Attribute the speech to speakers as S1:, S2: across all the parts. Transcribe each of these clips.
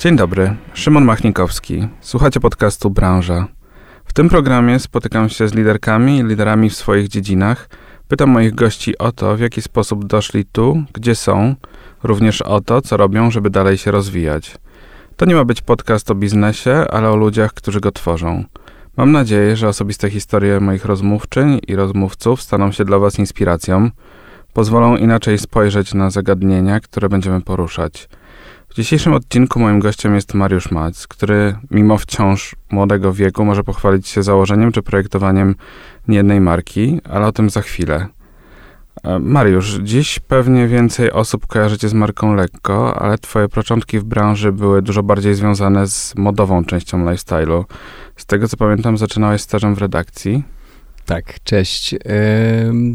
S1: Dzień dobry, Szymon Machnikowski. Słuchacie podcastu Branża. W tym programie spotykam się z liderkami i liderami w swoich dziedzinach. Pytam moich gości o to, w jaki sposób doszli tu, gdzie są, również o to, co robią, żeby dalej się rozwijać. To nie ma być podcast o biznesie, ale o ludziach, którzy go tworzą. Mam nadzieję, że osobiste historie moich rozmówczyń i rozmówców staną się dla Was inspiracją, pozwolą inaczej spojrzeć na zagadnienia, które będziemy poruszać. W dzisiejszym odcinku moim gościem jest Mariusz Mac, który mimo wciąż młodego wieku może pochwalić się założeniem czy projektowaniem niejednej marki, ale o tym za chwilę. E, Mariusz, dziś pewnie więcej osób kojarzycie z marką Lekko, ale twoje początki w branży były dużo bardziej związane z modową częścią lifestyle'u. Z tego co pamiętam, zaczynałeś stażem w redakcji.
S2: Tak, cześć.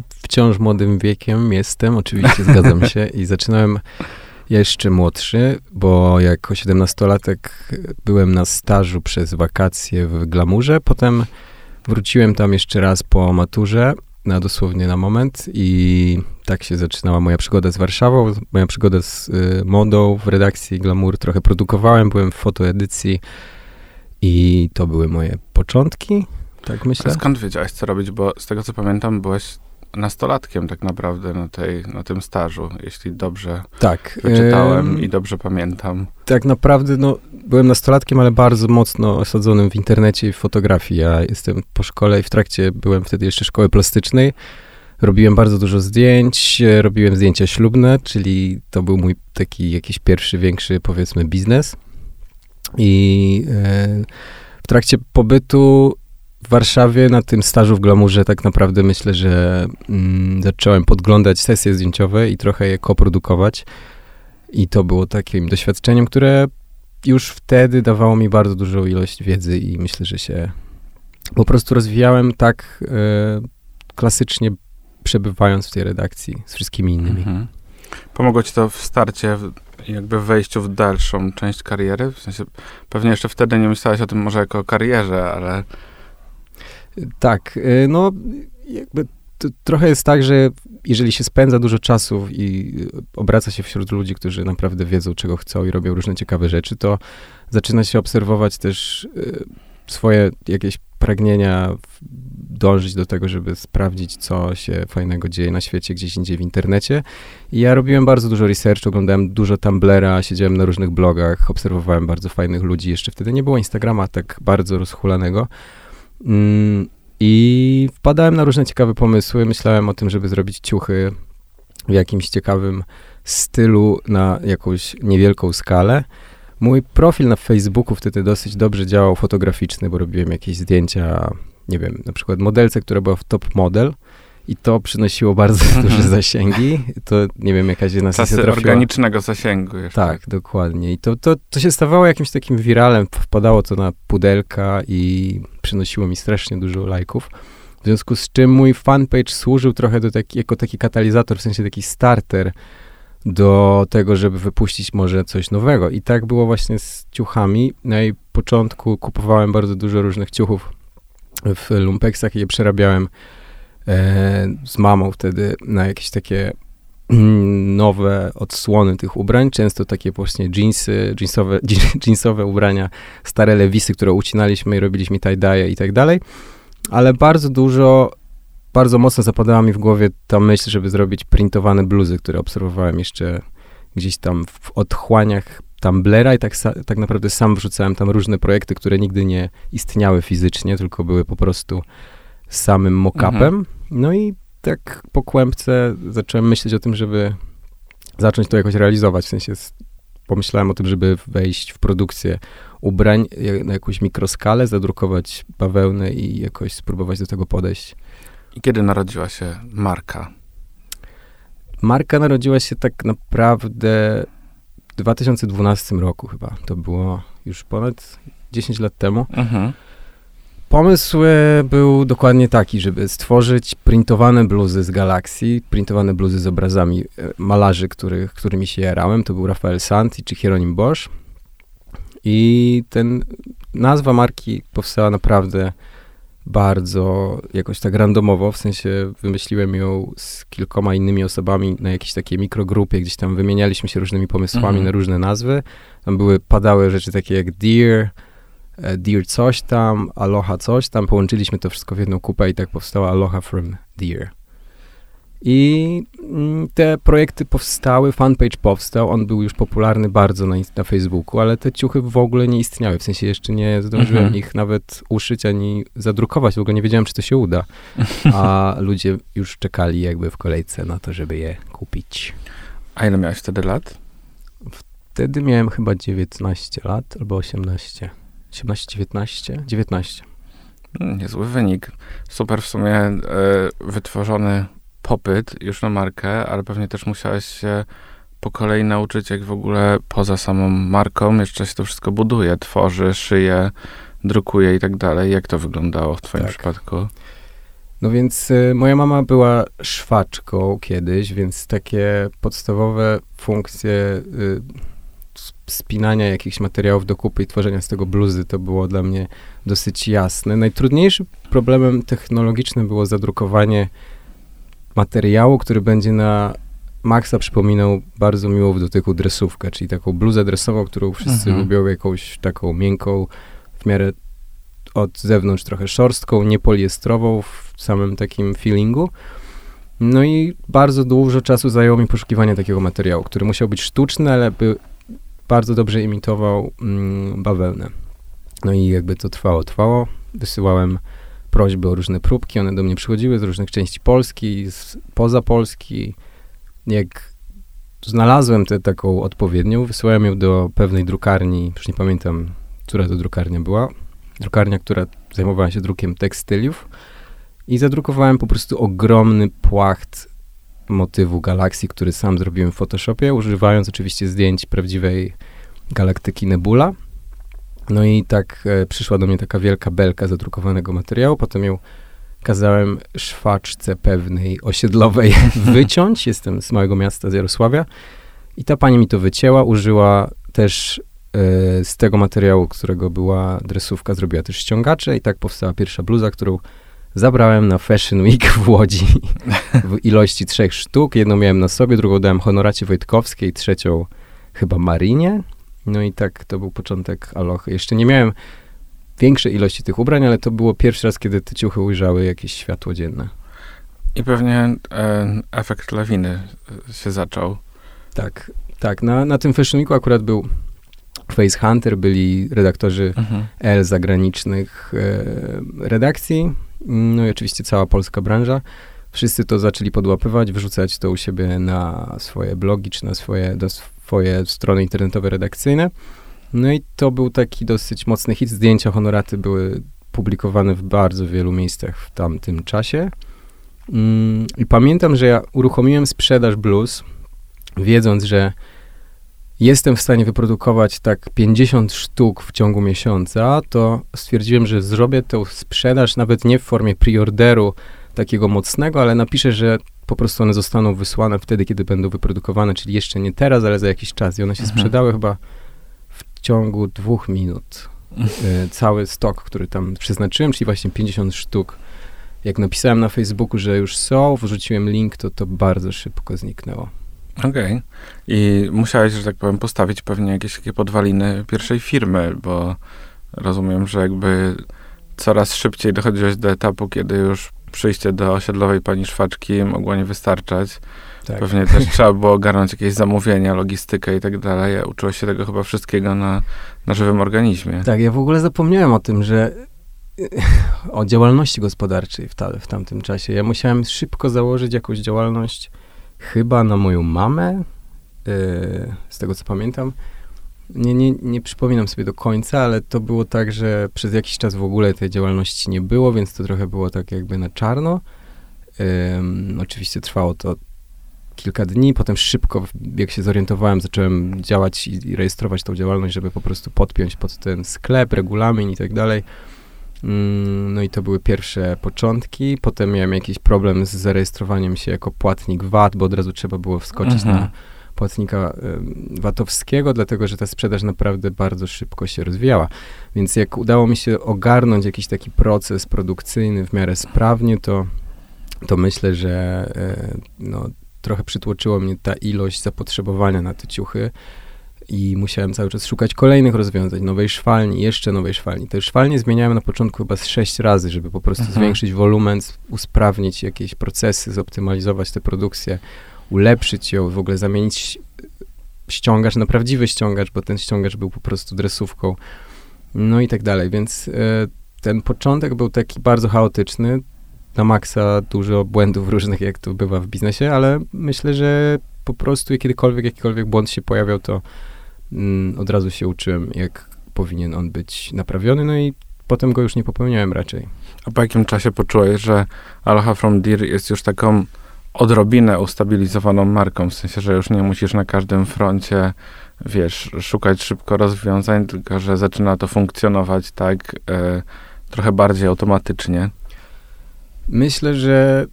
S2: Wciąż młodym wiekiem jestem, oczywiście zgadzam się i zaczynałem jeszcze młodszy, bo jako 17-latek byłem na stażu przez wakacje w Glamurze, potem wróciłem tam jeszcze raz po maturze, na dosłownie na moment i tak się zaczynała moja przygoda z Warszawą, moja przygoda z y, modą w redakcji Glamour. Trochę produkowałem, byłem w fotoedycji i to były moje początki, tak myślę.
S1: A skąd wiedziałeś, co robić? Bo z tego, co pamiętam, byłeś nastolatkiem tak naprawdę na, tej, na tym stażu, jeśli dobrze
S2: tak,
S1: wyczytałem i dobrze pamiętam.
S2: Tak naprawdę, no, byłem nastolatkiem, ale bardzo mocno osadzonym w internecie i w fotografii. Ja jestem po szkole i w trakcie byłem wtedy jeszcze szkoły plastycznej. Robiłem bardzo dużo zdjęć, robiłem zdjęcia ślubne, czyli to był mój taki jakiś pierwszy, większy, powiedzmy, biznes. I e, w trakcie pobytu w Warszawie na tym stażu w Glamurze tak naprawdę myślę, że mm, zacząłem podglądać sesje zdjęciowe i trochę je koprodukować. I to było takim doświadczeniem, które już wtedy dawało mi bardzo dużą ilość wiedzy i myślę, że się po prostu rozwijałem tak e, klasycznie przebywając w tej redakcji z wszystkimi innymi. Mhm.
S1: Pomogło ci to w starcie, jakby wejściu w dalszą część kariery? W sensie, pewnie jeszcze wtedy nie myślałeś o tym może jako o karierze, ale
S2: tak, y, no jakby trochę jest tak, że jeżeli się spędza dużo czasu i obraca się wśród ludzi, którzy naprawdę wiedzą, czego chcą i robią różne ciekawe rzeczy, to zaczyna się obserwować też y, swoje jakieś pragnienia, dążyć do tego, żeby sprawdzić, co się fajnego dzieje na świecie, gdzieś indziej w internecie. I ja robiłem bardzo dużo research, oglądałem dużo Tumblera, siedziałem na różnych blogach, obserwowałem bardzo fajnych ludzi. Jeszcze wtedy nie było Instagrama tak bardzo rozhulanego. Mm, I wpadałem na różne ciekawe pomysły. Myślałem o tym, żeby zrobić ciuchy w jakimś ciekawym stylu na jakąś niewielką skalę. Mój profil na Facebooku wtedy dosyć dobrze działał fotograficzny, bo robiłem jakieś zdjęcia, nie wiem, na przykład modelce, która była w top model i to przynosiło bardzo mhm. duże zasięgi. To, nie wiem, jakaś jedna
S1: sesja trafiła. organicznego zasięgu jeszcze.
S2: Tak, dokładnie. I to, to, to się stawało jakimś takim wiralem. Wpadało to na pudelka i przynosiło mi strasznie dużo lajków. W związku z czym mój fanpage służył trochę do taki, jako taki katalizator, w sensie taki starter do tego, żeby wypuścić może coś nowego. I tak było właśnie z ciuchami. Na jej początku kupowałem bardzo dużo różnych ciuchów w lumpeksach i je przerabiałem z mamą wtedy na jakieś takie nowe odsłony tych ubrań, często takie właśnie jeansy, jeansowe, jeansowe ubrania, stare lewisy, które ucinaliśmy i robiliśmy tie-dye i tak dalej, ale bardzo dużo, bardzo mocno zapadała mi w głowie ta myśl, żeby zrobić printowane bluzy, które obserwowałem jeszcze gdzieś tam w otchłaniach Tumblera i tak, tak naprawdę sam wrzucałem tam różne projekty, które nigdy nie istniały fizycznie, tylko były po prostu samym mock-upem. Mhm. No i tak po kłębce zacząłem myśleć o tym, żeby zacząć to jakoś realizować. W sensie pomyślałem o tym, żeby wejść w produkcję ubrań na jakąś mikroskalę, zadrukować bawełnę i jakoś spróbować do tego podejść.
S1: I kiedy narodziła się marka?
S2: Marka narodziła się tak naprawdę w 2012 roku chyba. To było już ponad 10 lat temu. Mhm. Pomysł e, był dokładnie taki, żeby stworzyć printowane bluzy z galakcji, printowane bluzy z obrazami e, malarzy, których, którymi się jarałem. To był Rafael Santi czy Hieronim Bosch. I ten nazwa marki powstała naprawdę bardzo jakoś tak randomowo, w sensie wymyśliłem ją z kilkoma innymi osobami na jakiejś takiej mikrogrupie, gdzieś tam wymienialiśmy się różnymi pomysłami
S1: Mhm.
S2: na różne nazwy. Tam były, padały rzeczy takie jak Dear, e, Dear coś tam, Aloha coś tam, połączyliśmy to wszystko w jedną kupę i tak powstała Aloha from Dear. I mm, te projekty powstały, fanpage powstał, on był już popularny bardzo na, na Facebooku, ale te ciuchy w ogóle nie istniały, w sensie jeszcze nie zdążyłem
S1: Mhm.
S2: ich nawet uszyć ani zadrukować, w ogóle nie wiedziałem, czy to się uda, a ludzie już czekali jakby w kolejce na to, żeby je kupić.
S1: A ile miałeś wtedy lat?
S2: Wtedy miałem chyba 19 lat albo 18. 18, 19? 19.
S1: Mm, Niezły wynik. Super w sumie e, wytworzony popyt już na markę, ale pewnie też musiałeś się po kolei nauczyć, jak w ogóle poza samą marką jeszcze się to wszystko buduje, tworzy, szyje, drukuje i tak dalej. Jak to wyglądało w twoim
S2: Tak.
S1: przypadku?
S2: No więc y, moja mama była szwaczką kiedyś, więc takie podstawowe funkcje y, spinania jakichś materiałów do kupy i tworzenia z tego bluzy to było dla mnie dosyć jasne. Najtrudniejszym problemem technologicznym było zadrukowanie materiału, który będzie na maksa przypominał bardzo miło w dotyku dresówkę, czyli taką bluzę dresową, którą wszyscy
S1: Mhm.
S2: lubią, jakąś taką miękką, w miarę od zewnątrz trochę szorstką, niepoliestrową w samym takim feelingu. No i bardzo dużo czasu zajęło mi poszukiwanie takiego materiału, który musiał być sztuczny, ale by bardzo dobrze imitował mm, bawełnę. No i jakby to trwało, trwało. Wysyłałem prośby o różne próbki, one do mnie przychodziły z różnych części Polski, z, poza Polski. Jak znalazłem tę taką odpowiednią, wysyłałem ją do pewnej drukarni, już nie pamiętam, która to drukarnia była. Drukarnia, która zajmowała się drukiem tekstyliów i zadrukowałem po prostu ogromny płacht motywu galakcji, który sam zrobiłem w Photoshopie, używając oczywiście zdjęć prawdziwej galaktyki Nebula. No i tak e, przyszła do mnie taka wielka belka zadrukowanego materiału, potem ją kazałem szwaczce pewnej osiedlowej wyciąć. Jestem z małego miasta, z Jarosławia. I ta pani mi to wycięła, użyła też e, z tego materiału, którego była dresówka, zrobiła też ściągacze i tak powstała pierwsza bluza, którą zabrałem na Fashion Week w Łodzi w ilości trzech sztuk. Jedną miałem na sobie, drugą dałem Honoracie Wojtkowskiej, trzecią chyba Marinie. No i tak to był początek Alochy. Jeszcze nie miałem większej ilości tych ubrań, ale to było pierwszy raz, kiedy te ciuchy ujrzały jakieś światło dzienne.
S1: I pewnie e, efekt lawiny e, się zaczął.
S2: Tak, tak. Na, na tym Fashion Weeku akurat był Face Hunter, byli redaktorzy
S1: Mhm.
S2: L zagranicznych e, redakcji, no i oczywiście cała polska branża. Wszyscy to zaczęli podłapywać, wrzucać to u siebie na swoje blogi, czy na swoje, do swoje strony internetowe redakcyjne. No i to był taki dosyć mocny hit. Zdjęcia honoraty były publikowane w bardzo wielu miejscach w tamtym czasie. Mm, I pamiętam, że ja uruchomiłem sprzedaż blues, wiedząc, że jestem w stanie wyprodukować tak 50 sztuk w ciągu miesiąca, to stwierdziłem, że zrobię tę sprzedaż nawet nie w formie preorderu takiego mocnego, ale napiszę, że po prostu one zostaną wysłane wtedy, kiedy będą wyprodukowane, czyli jeszcze nie teraz, ale za jakiś czas. I one się
S1: Mhm.
S2: sprzedały chyba w ciągu dwóch minut. Y, cały stok, który tam przeznaczyłem, czyli właśnie 50 sztuk. Jak napisałem na Facebooku, że już są, wrzuciłem link, to to bardzo szybko zniknęło.
S1: Okej. I musiałeś, że tak powiem, postawić pewnie jakieś takie podwaliny pierwszej firmy, bo rozumiem, że jakby coraz szybciej dochodziłeś do etapu, kiedy już przyjście do osiedlowej pani szwaczki mogło nie wystarczać.
S2: Tak.
S1: Pewnie też trzeba było ogarnąć jakieś zamówienia, logistykę i tak dalej. Uczyłeś się tego chyba wszystkiego na, na żywym organizmie.
S2: Tak, ja w ogóle zapomniałem o tym, że o działalności gospodarczej w, ta, w tamtym czasie. Ja musiałem szybko założyć jakąś działalność chyba na moją mamę, yy, z tego co pamiętam. Nie, nie, nie przypominam sobie do końca, ale to było tak, że przez jakiś czas w ogóle tej działalności nie było, więc to trochę było tak jakby na czarno. Ym, oczywiście trwało to kilka dni, potem szybko, jak się zorientowałem, zacząłem działać i, i rejestrować tą działalność, żeby po prostu podpiąć pod ten sklep, regulamin i tak dalej. Mm, No i to były pierwsze początki. Potem miałem jakiś problem z zarejestrowaniem się jako płatnik VAT, bo od razu trzeba było wskoczyć
S1: Mhm.
S2: na płatnika VAT-owskiego, dlatego że ta sprzedaż naprawdę bardzo szybko się rozwijała. Więc jak udało mi się ogarnąć jakiś taki proces produkcyjny w miarę sprawnie, to, to myślę, że e, no, trochę przytłoczyło mnie ta ilość zapotrzebowania na te ciuchy i musiałem cały czas szukać kolejnych rozwiązań, nowej szwalni, jeszcze nowej szwalni. Te szwalnie zmieniałem na początku chyba z sześć razy, żeby po prostu mhm. zwiększyć wolumen, usprawnić jakieś procesy, zoptymalizować tę produkcję, ulepszyć ją, w ogóle zamienić ściągacz na prawdziwy ściągacz, bo ten ściągacz był po prostu dresówką, no i tak dalej. Więc e, ten początek był taki bardzo chaotyczny, na maksa dużo błędów różnych, jak to bywa w biznesie, ale myślę, że po prostu kiedykolwiek jakikolwiek błąd się pojawiał, to mm, od razu się uczyłem, jak powinien on być naprawiony, no i potem go już nie popełniałem raczej.
S1: A po jakim czasie poczułeś, że Aloha from Deer jest już taką odrobinę ustabilizowaną marką, w sensie, że już nie musisz na każdym froncie, wiesz, szukać szybko rozwiązań, tylko że zaczyna to funkcjonować tak e, trochę bardziej automatycznie?
S2: Myślę, że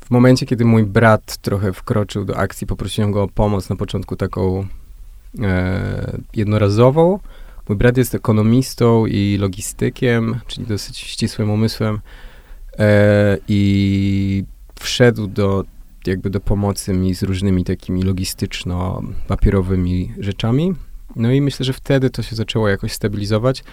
S2: w momencie, kiedy mój brat trochę wkroczył do akcji, poprosiłem go o pomoc na początku taką jednorazową. Mój brat jest ekonomistą i logistykiem, czyli dosyć ścisłym umysłem e, i wszedł do jakby do pomocy mi z różnymi takimi logistyczno-papierowymi rzeczami. No i myślę, że wtedy to się zaczęło jakoś stabilizować,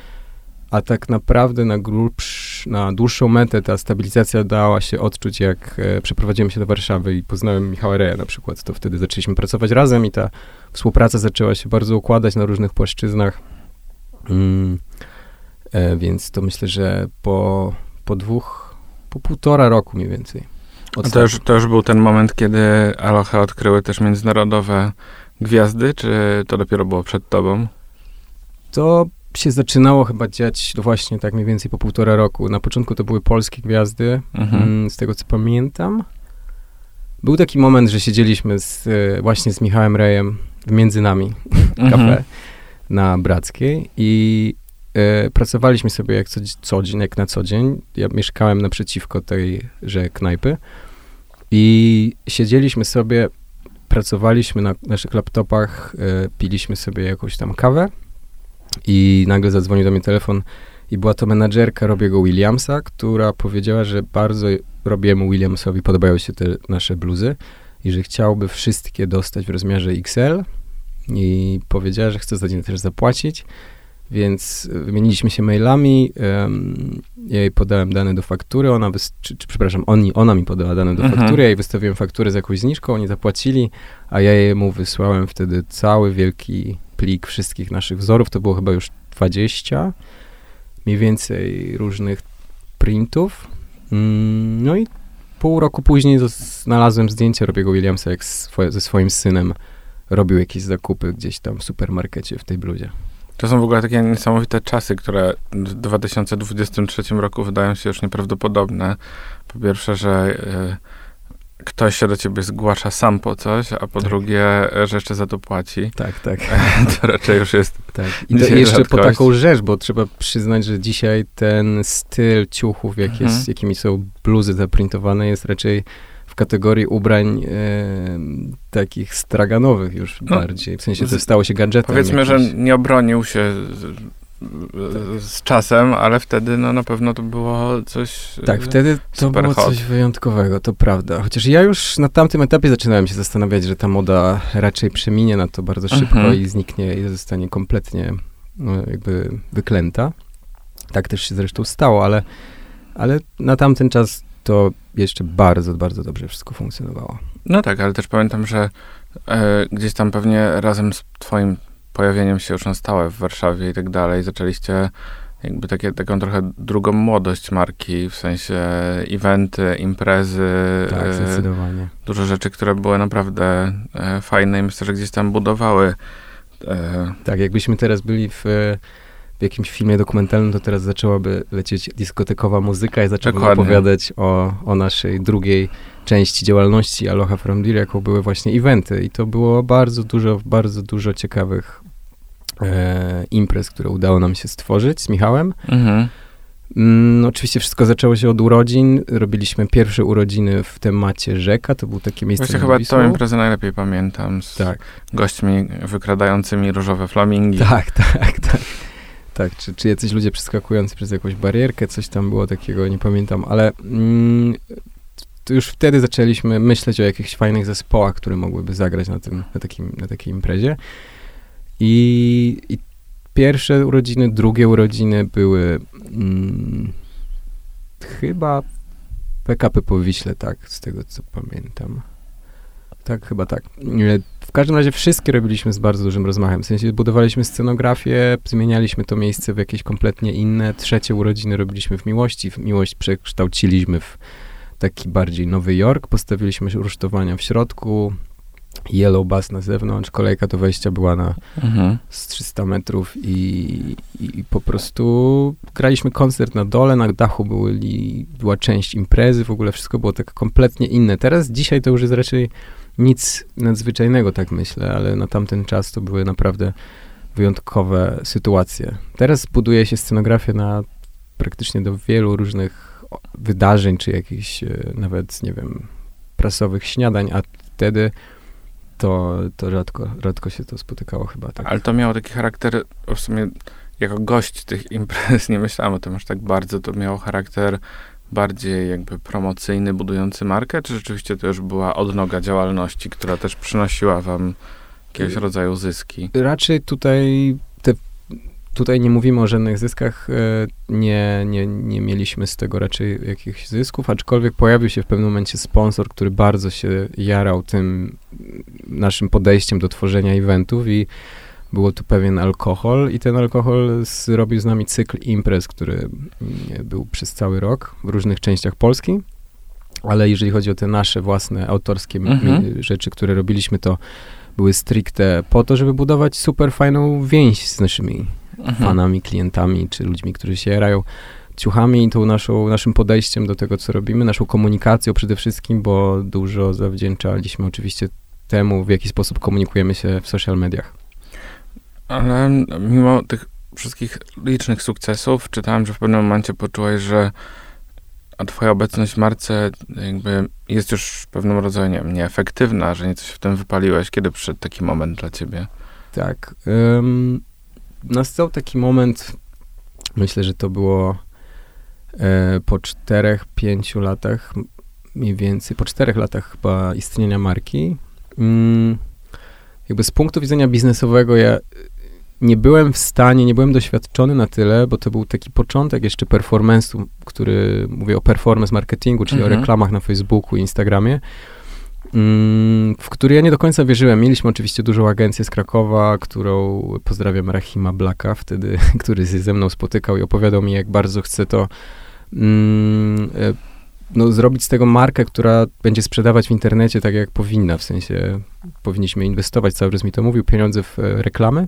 S2: a tak naprawdę na, grubsz, na dłuższą metę ta stabilizacja dała się odczuć, jak e, przeprowadziłem się do Warszawy i poznałem Michała Reja na przykład. To wtedy zaczęliśmy pracować razem i ta współpraca zaczęła się bardzo układać na różnych płaszczyznach. Mm, e, więc to myślę, że po, po dwóch, po półtora roku mniej więcej.
S1: To już, to już był ten moment, kiedy Aloha odkryły też międzynarodowe gwiazdy, czy to dopiero było przed tobą?
S2: To się zaczynało chyba dziać właśnie tak mniej więcej po półtora roku. Na początku to były polskie gwiazdy, mhm. Mm, z tego co pamiętam. Był taki moment, że siedzieliśmy z, e, właśnie z Michałem Rejem między nami mhm. kafe na Brackiej i e, pracowaliśmy sobie jak co, co dzień, jak na co dzień. Ja mieszkałem naprzeciwko tejże knajpy i siedzieliśmy sobie, pracowaliśmy na naszych laptopach, e, piliśmy sobie jakąś tam kawę i nagle zadzwonił do mnie telefon i była to menadżerka Robiego Williamsa, która powiedziała, że bardzo Robiemu Williamsowi podobają się te nasze bluzy i że chciałby wszystkie dostać w rozmiarze XL i powiedziała, że chce za nie też zapłacić, więc wymieniliśmy się mailami, um, ja jej podałem dane do faktury, ona, czy, czy, przepraszam, oni, ona mi podała dane do mhm. faktury, ja jej wystawiłem fakturę z jakąś zniżką, oni zapłacili, a ja jemu wysłałem wtedy cały wielki plik wszystkich naszych wzorów, to było chyba już 20, mniej więcej różnych printów. Mm, no i pół roku później znalazłem zdjęcie Robiego Williamsa, jak swo ze swoim synem robił jakieś zakupy gdzieś tam w supermarkecie w tej bluzie.
S1: To są w ogóle takie niesamowite czasy, które w 2023 roku wydają się już nieprawdopodobne. Po pierwsze, że y, ktoś się do ciebie zgłasza sam po coś, a po tak. drugie, że jeszcze za to płaci.
S2: Tak, tak.
S1: to raczej już jest.
S2: Tak. I jeszcze rzadkość. po taką rzecz, bo trzeba przyznać, że dzisiaj ten styl ciuchów, jak mhm. jest, jakimi są bluzy zaprintowane, jest raczej w kategorii ubrań e, takich straganowych już no, bardziej. W sensie to stało się gadżetem.
S1: Powiedzmy, jakimś. że nie obronił się z czasem, ale wtedy no, na pewno to było coś
S2: Tak, wtedy to było hot. coś wyjątkowego, to prawda. Chociaż ja już na tamtym etapie zaczynałem się zastanawiać, że ta moda raczej przeminie na to bardzo szybko mhm. i zniknie i zostanie kompletnie no, jakby wyklęta. Tak też się zresztą stało, ale, ale na tamten czas to jeszcze bardzo, bardzo dobrze wszystko funkcjonowało.
S1: No tak, ale też pamiętam, że e, gdzieś tam pewnie razem z twoim pojawieniem się już na stałe w Warszawie i tak dalej, zaczęliście jakby takie, taką trochę drugą młodość marki, w sensie eventy, imprezy.
S2: Tak, e, zdecydowanie.
S1: Dużo rzeczy, które były naprawdę e, fajne i myślę, że gdzieś tam budowały.
S2: E, tak, jakbyśmy teraz byli w, w jakimś filmie dokumentalnym, to teraz zaczęłaby lecieć dyskotekowa muzyka i zaczęłaby opowiadać o, o naszej drugiej części działalności Aloha From Deer, jaką były właśnie eventy i to było bardzo dużo, bardzo dużo ciekawych e, imprez, które udało nam się stworzyć z Michałem. Mhm. Mm, oczywiście wszystko zaczęło się od urodzin. Robiliśmy pierwsze urodziny w temacie rzeka. To był takie miejsce
S1: Właśnie chyba tą imprezę najlepiej pamiętam z tak. gośćmi wykradającymi różowe flamingi.
S2: Tak, tak, tak. Tak, czy, czy jacyś ludzie przeskakujący przez jakąś barierkę, coś tam było takiego, nie pamiętam, ale mm, już wtedy zaczęliśmy myśleć o jakichś fajnych zespołach, które mogłyby zagrać na, tym, na, takim, na takiej imprezie. I, I pierwsze urodziny, drugie urodziny były mm, chyba PKP po Wiśle, tak, z tego co pamiętam. Tak, chyba tak. W każdym razie wszystkie robiliśmy z bardzo dużym rozmachem. W sensie budowaliśmy scenografię, zmienialiśmy to miejsce w jakieś kompletnie inne. Trzecie urodziny robiliśmy w Miłości. W Miłość przekształciliśmy w taki bardziej Nowy Jork. Postawiliśmy rusztowania w środku, Yellow Bus na zewnątrz, kolejka do wejścia była na mhm. z 300 metrów i, i, po prostu graliśmy koncert na dole, na dachu byli, była część imprezy, w ogóle wszystko było tak kompletnie inne. Teraz, dzisiaj to już jest raczej nic nadzwyczajnego, tak myślę, ale na tamten czas to były naprawdę wyjątkowe sytuacje. Teraz buduje się scenografię na praktycznie do wielu różnych wydarzeń, czy jakichś e, nawet, nie wiem, prasowych śniadań, a wtedy to, to rzadko, rzadko się to spotykało chyba. Tak.
S1: Ale to miało taki charakter, w sumie jako gość tych imprez, nie myślałem o tym aż tak bardzo, to miało charakter bardziej jakby promocyjny, budujący markę, czy rzeczywiście to już była odnoga działalności, która też przynosiła wam jakiegoś y, rodzaju zyski?
S2: Raczej tutaj tutaj nie mówimy o żadnych zyskach, e, nie, nie, nie mieliśmy z tego raczej jakichś zysków, aczkolwiek pojawił się w pewnym momencie sponsor, który bardzo się jarał tym naszym podejściem do tworzenia eventów i było tu pewien alkohol i ten alkohol zrobił z nami cykl imprez, który był przez cały rok w różnych częściach Polski. Ale jeżeli chodzi o te nasze własne autorskie mhm. rzeczy, które robiliśmy, to były stricte po to, żeby budować super fajną więź z naszymi mhm. fanami, klientami czy ludźmi, którzy się jarają ciuchami, tą naszą, naszym podejściem do tego, co robimy, naszą komunikacją przede wszystkim, bo dużo zawdzięczaliśmy oczywiście temu, w jaki sposób komunikujemy się w social mediach.
S1: Ale mimo tych wszystkich licznych sukcesów, czytałem, że w pewnym momencie poczułeś, że a twoja obecność w marce jakby jest już w pewnym rodzaju, nie wiem, nieefektywna, że nie coś w tym wypaliłeś. Kiedy przyszedł taki moment dla ciebie?
S2: Tak. Um, nastał taki moment, myślę, że to było e, po czterech, pięciu latach, mniej więcej, po czterech latach chyba istnienia marki. Um, jakby z punktu widzenia biznesowego ja nie byłem w stanie, nie byłem doświadczony na tyle, bo to był taki początek jeszcze performance'u, który, mówię o performance marketingu, czyli mhm. o reklamach na Facebooku i Instagramie, mm, w który ja nie do końca wierzyłem. Mieliśmy oczywiście dużą agencję z Krakowa, którą pozdrawiam Rahima Blaka wtedy, który się ze mną spotykał i opowiadał mi, jak bardzo chce to mm, e, no, zrobić z tego markę, która będzie sprzedawać w internecie tak, jak powinna, w sensie powinniśmy inwestować, cały czas mi to mówił, pieniądze w e, reklamy.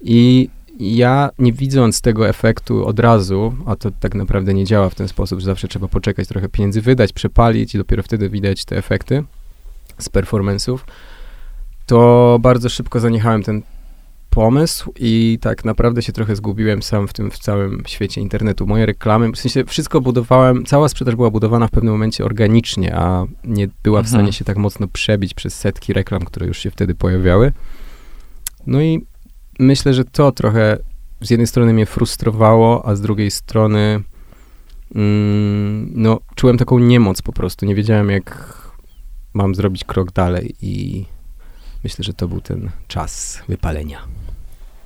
S2: I ja nie widząc tego efektu od razu, a to tak naprawdę nie działa w ten sposób, że zawsze trzeba poczekać, trochę pieniędzy wydać, przepalić i dopiero wtedy widać te efekty z performance'ów, to bardzo szybko zaniechałem ten pomysł i tak naprawdę się trochę zgubiłem sam w tym, w całym świecie internetu. Moje reklamy, w sensie wszystko budowałem, cała sprzedaż była budowana w pewnym momencie organicznie, a nie była w stanie mhm. się tak mocno przebić przez setki reklam, które już się wtedy pojawiały. No i myślę, że to trochę z jednej strony mnie frustrowało, a z drugiej strony mm, no, czułem taką niemoc po prostu. Nie wiedziałem, jak mam zrobić krok dalej i myślę, że to był ten czas wypalenia.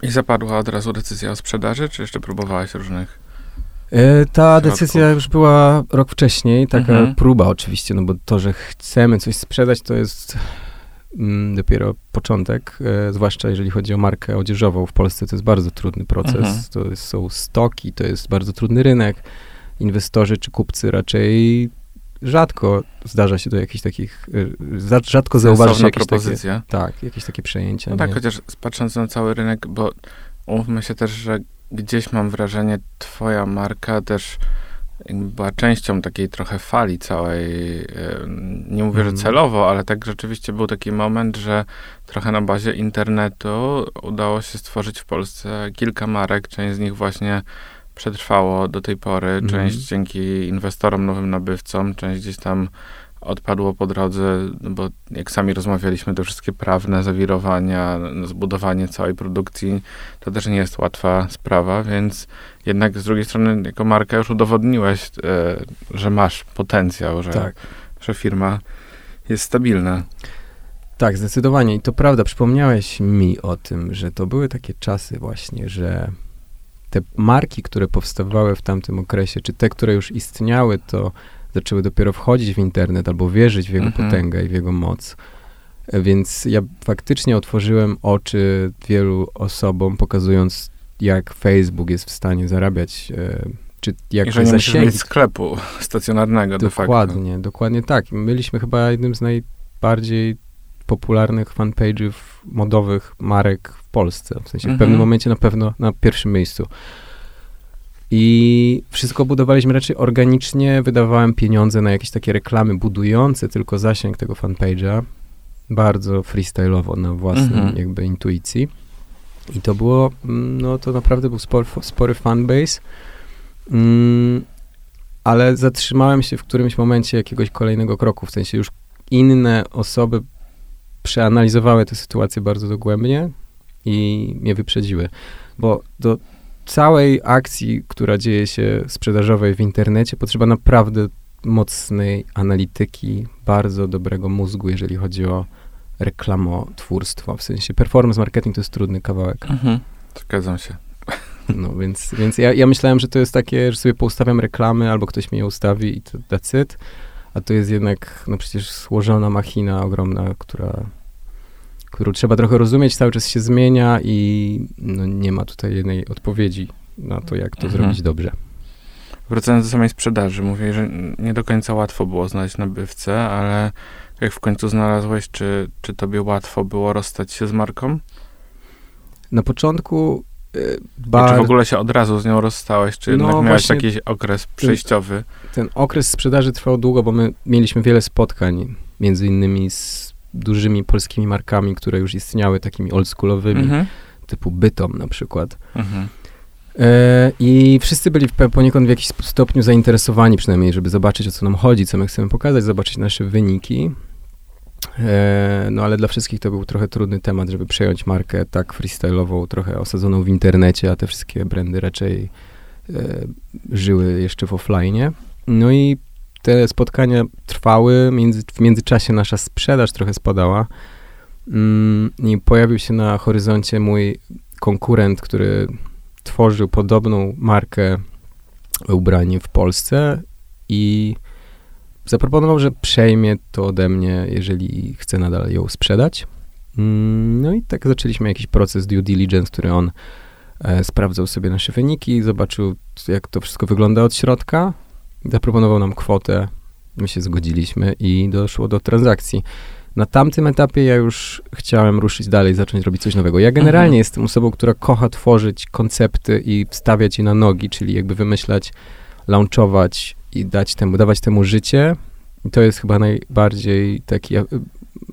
S1: I zapadła od razu decyzja o sprzedaży, czy jeszcze próbowałeś różnych?
S2: E, ta decyzja już była rok wcześniej, taka mhm. próba oczywiście, no bo to, że chcemy coś sprzedać, to jest dopiero początek, e, zwłaszcza jeżeli chodzi o markę odzieżową. W Polsce to jest bardzo trudny proces, mhm. to jest, są stoki, to jest bardzo trudny rynek. Inwestorzy czy kupcy raczej rzadko zdarza się do jakichś takich, y, rzadko zauważyć jakieś propozycje. Takie, tak, jakieś takie przejęcia.
S1: No tak, chociaż patrząc na cały rynek, bo umówmy się też, że gdzieś mam wrażenie, twoja marka też była częścią takiej trochę fali całej, nie mówię, że mhm. celowo, ale tak rzeczywiście był taki moment, że trochę na bazie internetu udało się stworzyć w Polsce kilka marek, część z nich właśnie przetrwało do tej pory.
S2: Mhm.
S1: Część dzięki inwestorom, nowym nabywcom, część gdzieś tam odpadło po drodze, bo jak sami rozmawialiśmy, te wszystkie prawne zawirowania, zbudowanie całej produkcji, to też nie jest łatwa sprawa, więc jednak z drugiej strony jako marka już udowodniłeś, e, że masz potencjał, że,
S2: Tak.
S1: że firma jest stabilna.
S2: Tak, zdecydowanie. I to prawda, przypomniałeś mi o tym, że to były takie czasy właśnie, że te marki, które powstawały w tamtym okresie, czy te, które już istniały, to zaczęły dopiero wchodzić w internet albo wierzyć w jego
S1: Mhm.
S2: potęgę i w jego moc. Więc ja faktycznie otworzyłem oczy wielu osobom, pokazując, jak Facebook jest w stanie zarabiać, e, czy jak
S1: że nie
S2: zasięgi
S1: mieć sklepu stacjonarnego de facto.
S2: Dokładnie, dokładnie tak. Byliśmy chyba jednym z najbardziej popularnych fanpage'ów modowych marek w Polsce. W sensie w
S1: Mhm.
S2: pewnym momencie na pewno na pierwszym miejscu. I wszystko budowaliśmy raczej organicznie. Wydawałem pieniądze na jakieś takie reklamy budujące tylko zasięg tego fanpage'a. Bardzo freestyle'owo, na własnym
S1: Mhm.
S2: jakby intuicji. I to było, mm, no to naprawdę był spory, spory fanbase. Mm, ale zatrzymałem się w którymś momencie jakiegoś kolejnego kroku, w sensie już inne osoby przeanalizowały tę sytuację bardzo dogłębnie i mnie wyprzedziły, bo do całej akcji, która dzieje się sprzedażowej w internecie, potrzeba naprawdę mocnej analityki, bardzo dobrego mózgu, jeżeli chodzi o reklamotwórstwo, w sensie performance marketing to jest trudny kawałek.
S1: Mhm. Zgadzam się.
S2: No więc, więc ja, ja myślałem, że to jest takie, że sobie poustawiam reklamy, albo ktoś mi je ustawi i to that's it. A to jest jednak, no przecież złożona machina ogromna, która, którą trzeba trochę rozumieć, cały czas się zmienia i no, nie ma tutaj jednej odpowiedzi na to, jak to
S1: Mhm.
S2: zrobić dobrze.
S1: Wracając do samej sprzedaży, mówię, że nie do końca łatwo było znaleźć nabywcę, ale jak w końcu znalazłeś, czy, czy tobie łatwo było rozstać się z marką?
S2: Na początku
S1: Czy
S2: bar-
S1: w ogóle się od razu z nią rozstałeś, czy
S2: No
S1: jednak miałeś jakiś okres przejściowy?
S2: ten okres sprzedaży trwał długo, bo my mieliśmy wiele spotkań, między innymi z dużymi polskimi markami, które już istniały, takimi oldschoolowymi,
S1: Mhm.
S2: typu Bytom na przykład.
S1: Mhm.
S2: E, I wszyscy byli poniekąd w jakimś stopniu zainteresowani przynajmniej, żeby zobaczyć o co nam chodzi, co my chcemy pokazać, zobaczyć nasze wyniki. E, no ale dla wszystkich to był trochę trudny temat, żeby przejąć markę tak freestyle'ową, trochę osadzoną w internecie, a te wszystkie brandy raczej e, żyły jeszcze w offline. No i te spotkania trwały, między, w międzyczasie nasza sprzedaż trochę spadała. Mm, I pojawił się na horyzoncie mój konkurent, który tworzył podobną markę ubrań w Polsce i zaproponował, że przejmie to ode mnie, jeżeli chce nadal ją sprzedać. Mm, No i tak zaczęliśmy jakiś proces due diligence, który on e, sprawdzał sobie nasze wyniki, zobaczył jak to wszystko wygląda od środka, zaproponował nam kwotę, my się zgodziliśmy i doszło do transakcji. Na tamtym etapie ja już chciałem ruszyć dalej, zacząć robić coś nowego. Ja generalnie
S1: Mhm.
S2: jestem osobą, która kocha tworzyć koncepty i stawiać je na nogi, czyli jakby wymyślać, launchować i dać temu, dawać temu życie. I to jest chyba najbardziej taki e,
S1: Sam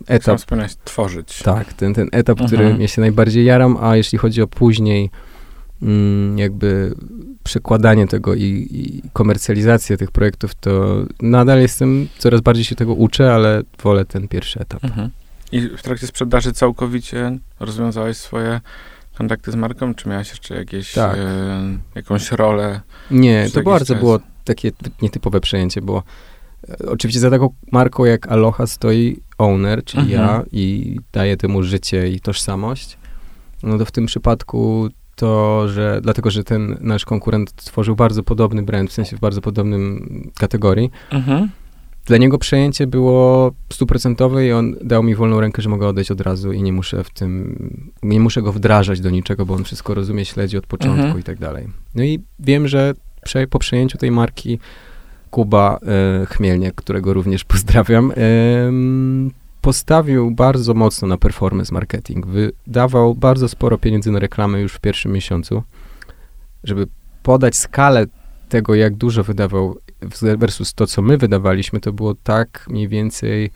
S2: etap,
S1: wspomniałeś tworzyć.
S2: tak, ten, ten etap,
S1: Mhm.
S2: którym ja się najbardziej jaram, a jeśli chodzi o później jakby przekładanie tego i, i komercjalizację tych projektów, to nadal jestem, coraz bardziej się tego uczę, ale wolę ten pierwszy etap.
S1: Mhm. I w trakcie sprzedaży całkowicie rozwiązałeś swoje kontakty z marką, czy miałeś jeszcze jakieś,
S2: Tak.
S1: e, jakąś rolę?
S2: Nie, to bardzo
S1: czas.
S2: było takie nietypowe przejęcie, bo e, oczywiście za taką marką jak Aloha stoi owner, czyli
S1: Mhm.
S2: ja i daje temu życie i tożsamość. No to w tym przypadku to, że dlatego, że ten nasz konkurent tworzył bardzo podobny brand, w sensie w bardzo podobnym kategorii,
S1: Mhm.
S2: dla niego przejęcie było stuprocentowe i on dał mi wolną rękę, że mogę odejść od razu i nie muszę w tym, nie muszę go wdrażać do niczego, bo on wszystko rozumie, śledzi od początku
S1: Mhm.
S2: i tak dalej. No i wiem, że prze, po przejęciu tej marki Kuba Chmielniak, którego również pozdrawiam, em, postawił bardzo mocno na performance marketing. Wydawał bardzo sporo pieniędzy na reklamy już w pierwszym miesiącu, żeby podać skalę tego, jak dużo wydawał versus to, co my wydawaliśmy, to było tak mniej więcej,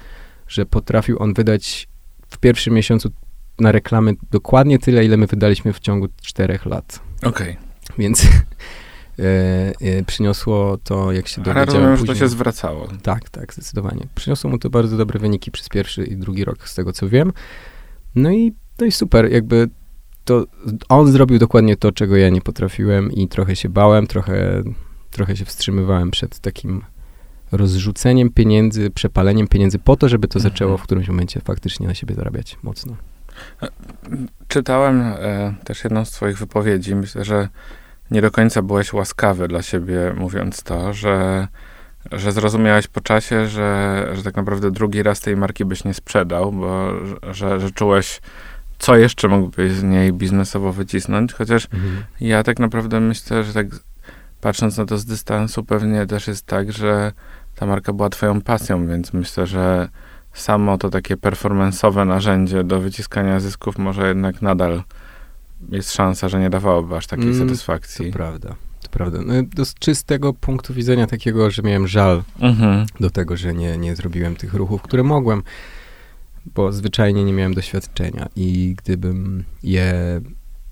S2: że potrafił on wydać w pierwszym miesiącu na reklamy dokładnie tyle, ile my wydaliśmy w ciągu czterech lat.
S1: Okej.
S2: Więc e, przyniosło to, jak się
S1: Ale
S2: dowiedziałem
S1: rozumiem, że
S2: później.
S1: to się zwracało.
S2: Tak, tak, zdecydowanie. Przyniosło mu to bardzo dobre wyniki przez pierwszy i drugi rok, z tego co wiem. No i, no i super, jakby to on zrobił dokładnie to, czego ja nie potrafiłem i trochę się bałem, trochę, trochę się wstrzymywałem przed takim rozrzuceniem pieniędzy, przepaleniem pieniędzy po to, żeby to
S1: Mhm.
S2: zaczęło w którymś momencie faktycznie na siebie zarabiać mocno.
S1: Czytałem e, też jedną z twoich wypowiedzi. Myślę, że nie do końca byłeś łaskawy dla siebie, mówiąc to, że, że zrozumiałeś po czasie, że, że tak naprawdę drugi raz tej marki byś nie sprzedał, bo że, że czułeś, co jeszcze mógłbyś z niej biznesowo wycisnąć, chociaż ja tak naprawdę myślę, że tak patrząc na to z dystansu, pewnie też jest tak, że ta marka była twoją pasją, więc myślę, że samo to takie performance'owe narzędzie do wyciskania zysków może jednak nadal jest szansa, że nie dawałoby aż takiej
S2: Mm, To
S1: satysfakcji.
S2: prawda, to prawda. No, to z czystego punktu widzenia takiego, że miałem żal
S1: Mhm.
S2: do tego, że nie, nie zrobiłem tych ruchów, które mogłem, bo zwyczajnie nie miałem doświadczenia i gdybym je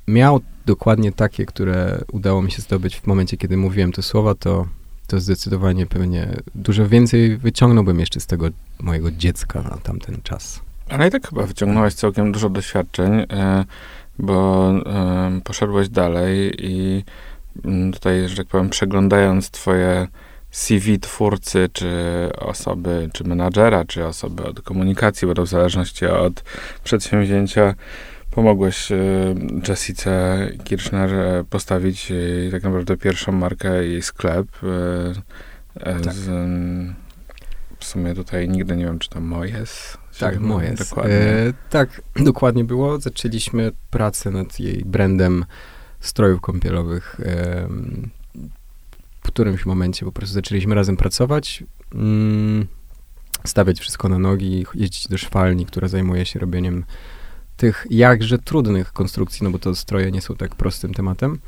S2: miał dokładnie takie, które udało mi się zdobyć w momencie, kiedy mówiłem te słowa, to, to zdecydowanie pewnie dużo więcej wyciągnąłbym jeszcze z tego mojego dziecka na tamten czas.
S1: Ale i tak chyba wyciągnąłeś całkiem dużo doświadczeń, e, bo e, poszedłeś dalej i mm, tutaj, że tak powiem, przeglądając twoje CV twórcy, czy osoby, czy menadżera, czy osoby od komunikacji, bo to w zależności od przedsięwzięcia, pomogłeś e, Jessice Kirchner e, postawić jej tak naprawdę pierwszą markę, jej sklep. e, e,
S2: Tak.
S1: Z, mm, w sumie tutaj nigdy nie wiem, czy to Mojes. się
S2: Tak, moje.
S1: Dokładnie.
S2: E, tak, dokładnie było. Zaczęliśmy pracę nad jej brandem strojów kąpielowych. em, w którymś momencie po prostu zaczęliśmy razem pracować, mm, stawiać wszystko na nogi, jeździć do szwalni, która zajmuje się robieniem tych jakże trudnych konstrukcji, no bo to stroje nie są tak prostym tematem.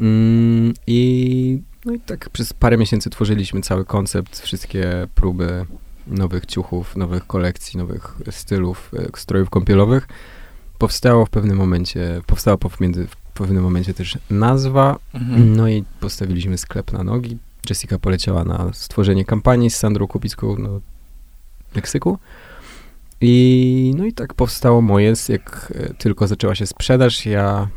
S2: Mm, I, no i tak przez parę miesięcy tworzyliśmy cały koncept, wszystkie próby nowych ciuchów, nowych kolekcji, nowych stylów, e, strojów kąpielowych. Powstało w pewnym momencie, powstała pomiędzy, w pewnym momencie też nazwa,
S1: Mhm.
S2: no i postawiliśmy sklep na nogi. Jessica poleciała na stworzenie kampanii z Sandrą Kupicką na Meksyku. I no i tak powstało Mojes, jak e, tylko zaczęła się sprzedaż, ja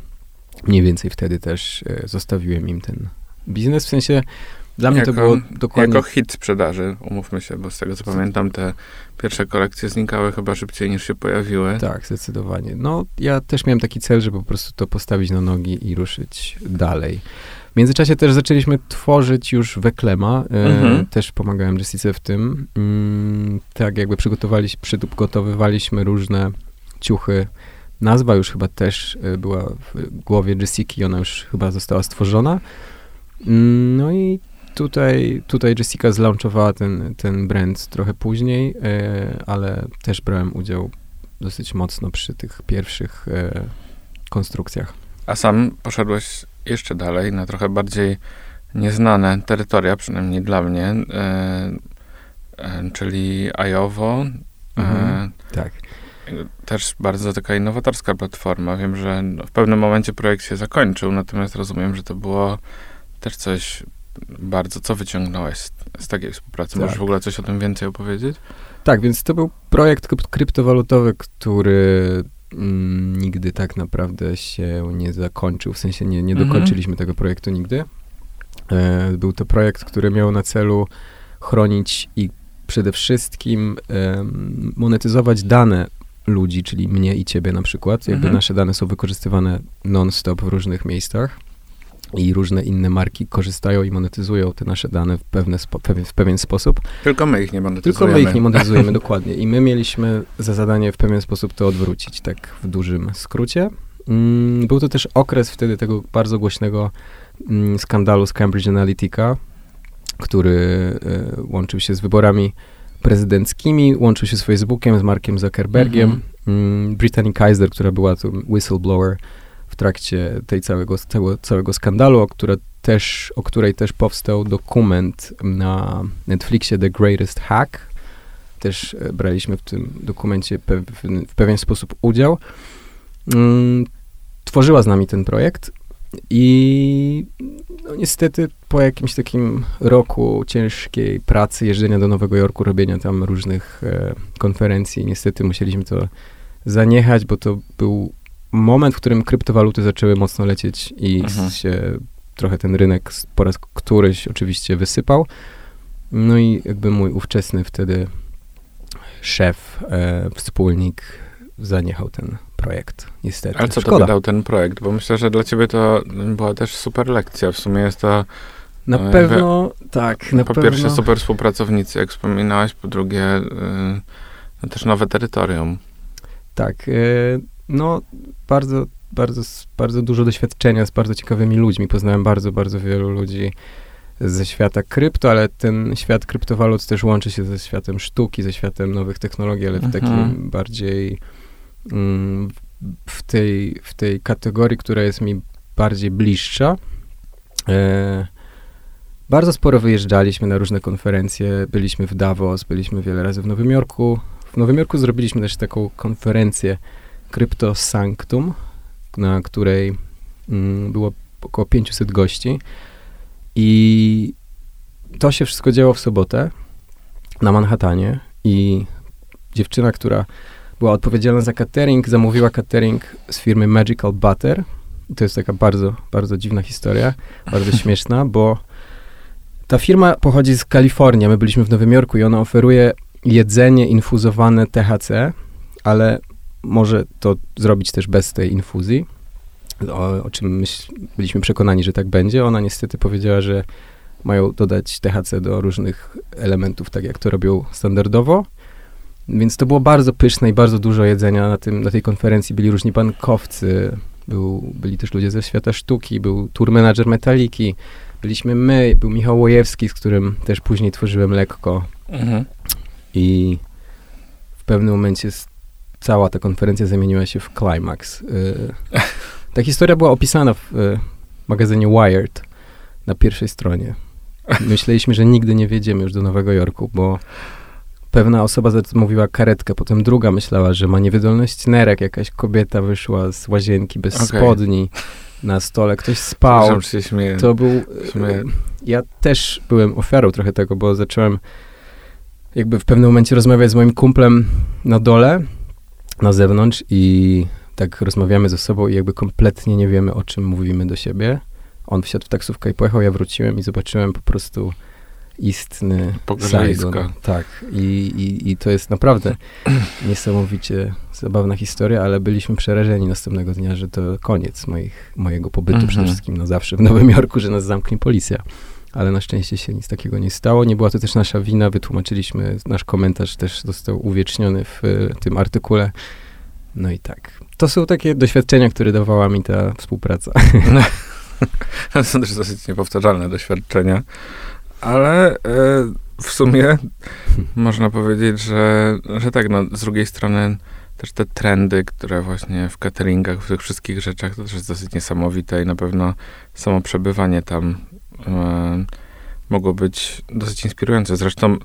S2: mniej więcej wtedy też e, zostawiłem im ten biznes, w sensie dla mnie to
S1: Jako-
S2: było dokładnie...
S1: Jako hit sprzedaży, umówmy się, bo z tego co pamiętam, te pierwsze kolekcje znikały chyba szybciej niż się pojawiły.
S2: Tak, zdecydowanie. No, ja też miałem taki cel, żeby po prostu to postawić na nogi i ruszyć dalej. W międzyczasie też zaczęliśmy tworzyć już Weklema. E,
S1: Mhm.
S2: Też pomagałem Jessice w tym. Mm, tak, jakby przygotowaliśmy, przygotowywaliśmy różne ciuchy. Nazwa już chyba też e, była w głowie Jessiki, ona już chyba została stworzona. Mm, No i tutaj, tutaj Jessica zlaunchowała ten, ten brand trochę później, e, ale też brałem udział dosyć mocno przy tych pierwszych e, konstrukcjach.
S1: A sam poszedłeś jeszcze dalej, na trochę bardziej nieznane terytoria, przynajmniej dla mnie, e, czyli Ajowo. E,
S2: Mhm. Tak.
S1: też bardzo taka innowatorska platforma. Wiem, że w pewnym momencie projekt się zakończył, natomiast rozumiem, że to było też coś bardzo, co wyciągnąłeś z, z takiej współpracy.
S2: Tak.
S1: Możesz w ogóle coś o tym więcej opowiedzieć?
S2: Tak, więc to był projekt kryp- kryptowalutowy, który mm, nigdy tak naprawdę się nie zakończył, w sensie nie, nie
S1: Mhm.
S2: dokończyliśmy tego projektu nigdy. E, był to projekt, który miał na celu chronić i przede wszystkim em, monetyzować dane ludzi, czyli mnie i ciebie na przykład. Jakby
S1: Mhm.
S2: nasze dane są wykorzystywane non-stop w różnych miejscach i różne inne marki korzystają i monetyzują te nasze dane w, pewne spo, pewien, w pewien sposób.
S1: Tylko my ich nie
S2: Tylko
S1: monetyzujemy.
S2: my ich nie monetyzujemy dokładnie. I my mieliśmy za zadanie w pewien sposób to odwrócić, tak w dużym skrócie. Mm, Był to też okres wtedy tego bardzo głośnego mm, skandalu z Cambridge Analytica, który e, łączył się z wyborami prezydenckimi, łączył się z Facebookiem, z Markiem Zuckerbergiem.
S1: Mhm.
S2: Mm, Brittany Kaiser, która była tu whistleblower w trakcie tej całego, całego, całego skandalu, o, które też, o której też powstał dokument na Netflixie The Greatest Hack. Też e, braliśmy w tym dokumencie pe w, w pewien sposób udział. Mm, tworzyła z nami ten projekt I no, niestety po jakimś takim roku ciężkiej pracy, jeżdżenia do Nowego Jorku, robienia tam różnych e, konferencji, niestety musieliśmy to zaniechać, bo to był moment, w którym kryptowaluty zaczęły mocno lecieć i
S1: Mhm.
S2: się trochę ten rynek po raz któryś oczywiście wysypał. No i jakby mój ówczesny wtedy szef, e, wspólnik zaniechał ten projekt, niestety.
S1: Ale co
S2: Szkoda.
S1: tobie dał ten projekt? Bo myślę, że dla ciebie to była też super lekcja. W sumie jest to
S2: Na
S1: E,
S2: pewno, tak, na
S1: po
S2: pewno.
S1: pierwsze super współpracownicy, jak wspominałaś, po drugie y, też nowe terytorium.
S2: Tak, e, no bardzo, bardzo, bardzo dużo doświadczenia z bardzo ciekawymi ludźmi. Poznałem bardzo, bardzo wielu ludzi ze świata krypto, ale ten świat kryptowalut też łączy się ze światem sztuki, ze światem nowych technologii, ale w
S1: Mhm.
S2: takim bardziej mm, w, tej, w tej kategorii, która jest mi bardziej bliższa. E, bardzo sporo wyjeżdżaliśmy na różne konferencje, byliśmy w Davos, byliśmy wiele razy w Nowym Jorku. W Nowym Jorku zrobiliśmy też taką konferencję Crypto Sanctum, na której mm, było około 500 gości. I to się wszystko działo w sobotę na Manhattanie i dziewczyna, która była odpowiedzialna za catering, zamówiła catering z firmy Magical Butter. I to jest taka bardzo, bardzo dziwna historia, bardzo śmieszna, bo ta firma pochodzi z Kalifornii. My byliśmy w Nowym Jorku i ona oferuje jedzenie infuzowane THC, ale może to zrobić też bez tej infuzji, o, o czym myśl, byliśmy przekonani, że tak będzie. Ona niestety powiedziała, że mają dodać THC do różnych elementów, tak jak to robią standardowo. Więc to było bardzo pyszne i bardzo dużo jedzenia. Na, tym, na tej konferencji byli różni bankowcy, był, byli też ludzie ze świata sztuki, był tour manager Metaliki, byliśmy my, był Michał Łojewski, z którym też później tworzyłem lekko.
S1: Mhm.
S2: I w pewnym momencie cała ta konferencja zamieniła się w climax. Y, ta historia była opisana w y, magazynie Wired na pierwszej stronie. Myśleliśmy, że nigdy nie wjedziemy już do Nowego Jorku, bo pewna osoba zamówiła karetkę, potem druga myślała, że ma niewydolność nerek, jakaś kobieta wyszła z łazienki bez
S1: Okej.
S2: spodni na stole, ktoś spał.
S1: Się śmieję.
S2: To był.
S1: Śmieję.
S2: e, Ja też byłem ofiarą trochę tego, bo zacząłem jakby w pewnym momencie rozmawiać z moim kumplem na dole, na zewnątrz i tak rozmawiamy ze sobą i jakby kompletnie nie wiemy, o czym mówimy do siebie. On wsiadł w taksówkę i pojechał, ja wróciłem i zobaczyłem po prostu istny. Saigon. Tak. I, i, I to jest naprawdę niesamowicie zabawna historia, ale byliśmy przerażeni następnego dnia, że to koniec moich, mojego pobytu
S1: Mhm.
S2: przede wszystkim na zawsze w Nowym Jorku, że nas zamknie policja. Ale na szczęście się nic takiego nie stało. Nie była to też nasza wina. Wytłumaczyliśmy, nasz komentarz też został uwieczniony w e, tym artykule. No i tak. To są takie doświadczenia, które dawała mi ta współpraca.
S1: To są też dosyć niepowtarzalne doświadczenia, ale e, w sumie można powiedzieć, że, że tak, no, z drugiej strony też te trendy, które właśnie w cateringach, w tych wszystkich rzeczach, to też jest dosyć niesamowite i na pewno samo przebywanie tam mogło być dosyć inspirujące. Zresztą,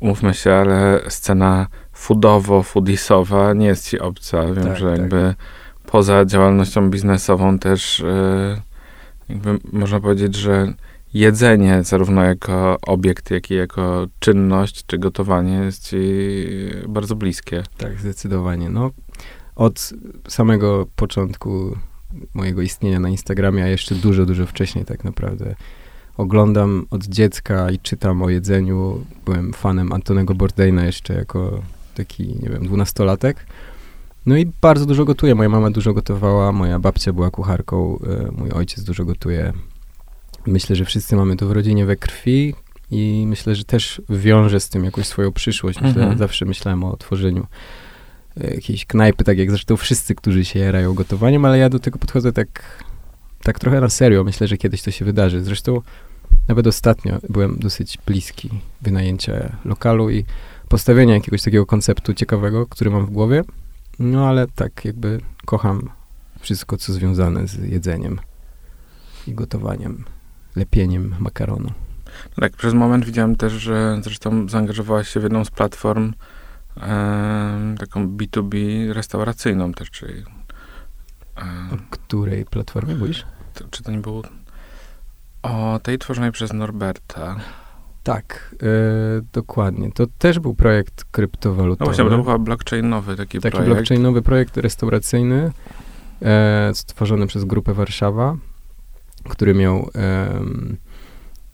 S1: umówmy się, ale scena foodowo, foodisowa nie jest ci obca. Wiem,
S2: Tak,
S1: że
S2: tak.
S1: jakby poza działalnością biznesową też e, jakby można powiedzieć, że jedzenie zarówno jako obiekt, jak i jako czynność czy gotowanie jest ci bardzo bliskie.
S2: Tak, zdecydowanie. No, od samego początku mojego istnienia na Instagramie, a jeszcze dużo, dużo wcześniej tak naprawdę oglądam od dziecka i czytam o jedzeniu. Byłem fanem Antonego Bourdaina jeszcze jako taki, nie wiem, dwunastolatek. No i bardzo dużo gotuję. Moja mama dużo gotowała, moja babcia była kucharką, e, mój ojciec dużo gotuje. Myślę, że wszyscy mamy to w rodzinie we krwi i myślę, że też wiąże z tym jakąś swoją przyszłość. Myślę,
S1: Mhm.
S2: Zawsze myślałem o tworzeniu e, jakiejś knajpy, tak jak zresztą wszyscy, którzy się jarają gotowaniem, ale ja do tego podchodzę tak, tak trochę na serio. Myślę, że kiedyś to się wydarzy. Zresztą nawet ostatnio byłem dosyć bliski wynajęcia lokalu i postawienia jakiegoś takiego konceptu ciekawego, który mam w głowie. No ale tak jakby kocham wszystko, co związane z jedzeniem i gotowaniem, lepieniem makaronu.
S1: Tak, przez moment widziałem też, że zresztą zaangażowałaś się w jedną z platform e, taką B2B restauracyjną też, czyli e,
S2: O której platformie mówisz?
S1: czy to nie był o tej tworzonej przez Norberta.
S2: Tak, e, dokładnie. To też był projekt kryptowalutowy.
S1: No właśnie, bo to był blockchainowy taki,
S2: taki
S1: projekt.
S2: blockchainowy projekt restauracyjny e, stworzony przez Grupę Warszawa, który miał e,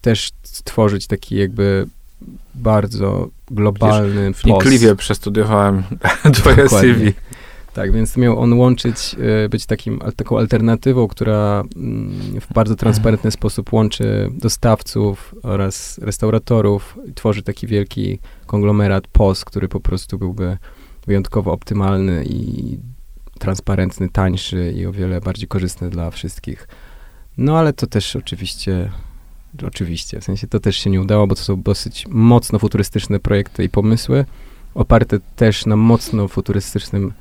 S2: też stworzyć taki jakby bardzo globalny
S1: Wiesz, Wnikliwie przestudiowałem twoje. CV.
S2: Tak, więc miał on łączyć, e, być takim, taką alternatywą, która mm, w bardzo transparentny sposób łączy dostawców oraz restauratorów tworzy taki wielki konglomerat POS, który po prostu byłby wyjątkowo optymalny i transparentny, tańszy i o wiele bardziej korzystny dla wszystkich. No ale to też oczywiście, oczywiście, w sensie to też się nie udało, bo to są dosyć mocno futurystyczne projekty i pomysły, oparte też na mocno futurystycznym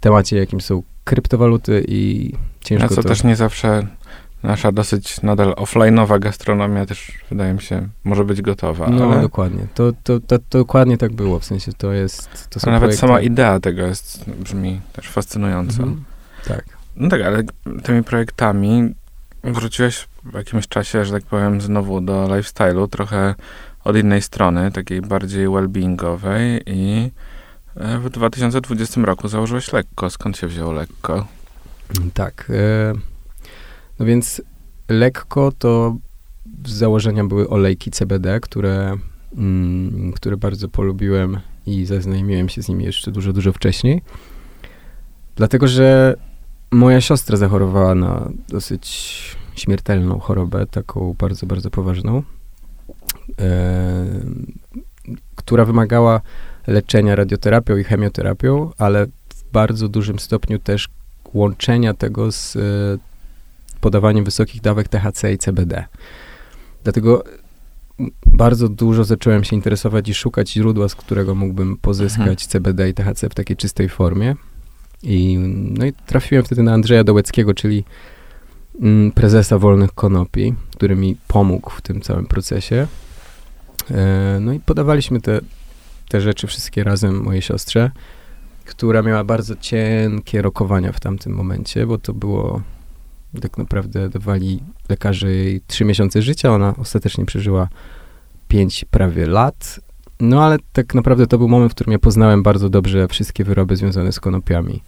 S2: temacie, jakim są kryptowaluty i ciężko
S1: Na co
S2: to...
S1: też nie zawsze nasza dosyć nadal offline'owa gastronomia też, wydaje mi się, może być gotowa.
S2: No,
S1: ale,
S2: dokładnie. To, to, to, to dokładnie tak było, w sensie to jest... To są
S1: nawet
S2: projekty-
S1: sama idea tego jest, brzmi też fascynująco.
S2: Mhm. Tak.
S1: No tak, ale tymi projektami wróciłeś w jakimś czasie, że tak powiem, znowu do lifestyle'u, trochę od innej strony, takiej bardziej well-beingowej i w 2020 roku założyłeś lekko. Skąd się wzięło lekko?
S2: Tak. E, no więc lekko to z założenia były olejki CBD, które, mm, które bardzo polubiłem i zaznajomiłem się z nimi jeszcze dużo, dużo wcześniej. Dlatego, że moja siostra zachorowała na dosyć śmiertelną chorobę, taką bardzo, bardzo poważną, e, która wymagała leczenia radioterapią i chemioterapią, ale w bardzo dużym stopniu też łączenia tego z e, podawaniem wysokich dawek THC i CBD. Dlatego bardzo dużo zacząłem się interesować i szukać źródła, z którego mógłbym pozyskać
S1: Mhm.
S2: CBD i THC w takiej czystej formie. I, no i trafiłem wtedy na Andrzeja Dołeckiego, czyli mm, prezesa Wolnych Konopi, który mi pomógł w tym całym procesie. E, no i podawaliśmy te, te rzeczy wszystkie razem mojej siostrze, która miała bardzo cienkie rokowania w tamtym momencie, bo to było tak naprawdę dawali lekarze jej trzy miesiące życia, ona ostatecznie przeżyła pięć prawie lat. No ale tak naprawdę to był moment, w którym ja poznałem bardzo dobrze wszystkie wyroby związane z konopiami.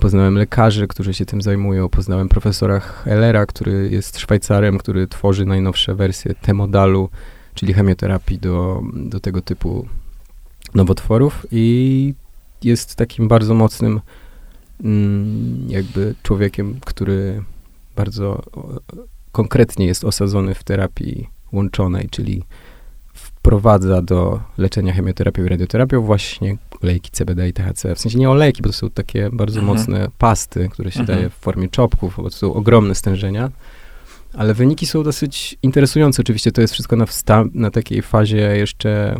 S2: Poznałem lekarzy, którzy się tym zajmują, poznałem profesora Hellera, który jest Szwajcarem, który tworzy najnowsze wersje T-modalu, czyli chemioterapii do, do tego typu nowotworów i jest takim bardzo mocnym mm, jakby człowiekiem, który bardzo konkretnie jest osadzony w terapii łączonej, czyli wprowadza do leczenia chemioterapią i radioterapią właśnie olejki CBD i THC. W sensie nie olejki, bo to są takie bardzo
S1: Mhm.
S2: mocne pasty, które się
S1: Mhm.
S2: daje w formie czopków, bo to są ogromne stężenia. Ale wyniki są dosyć interesujące. Oczywiście to jest wszystko na, na takiej fazie jeszcze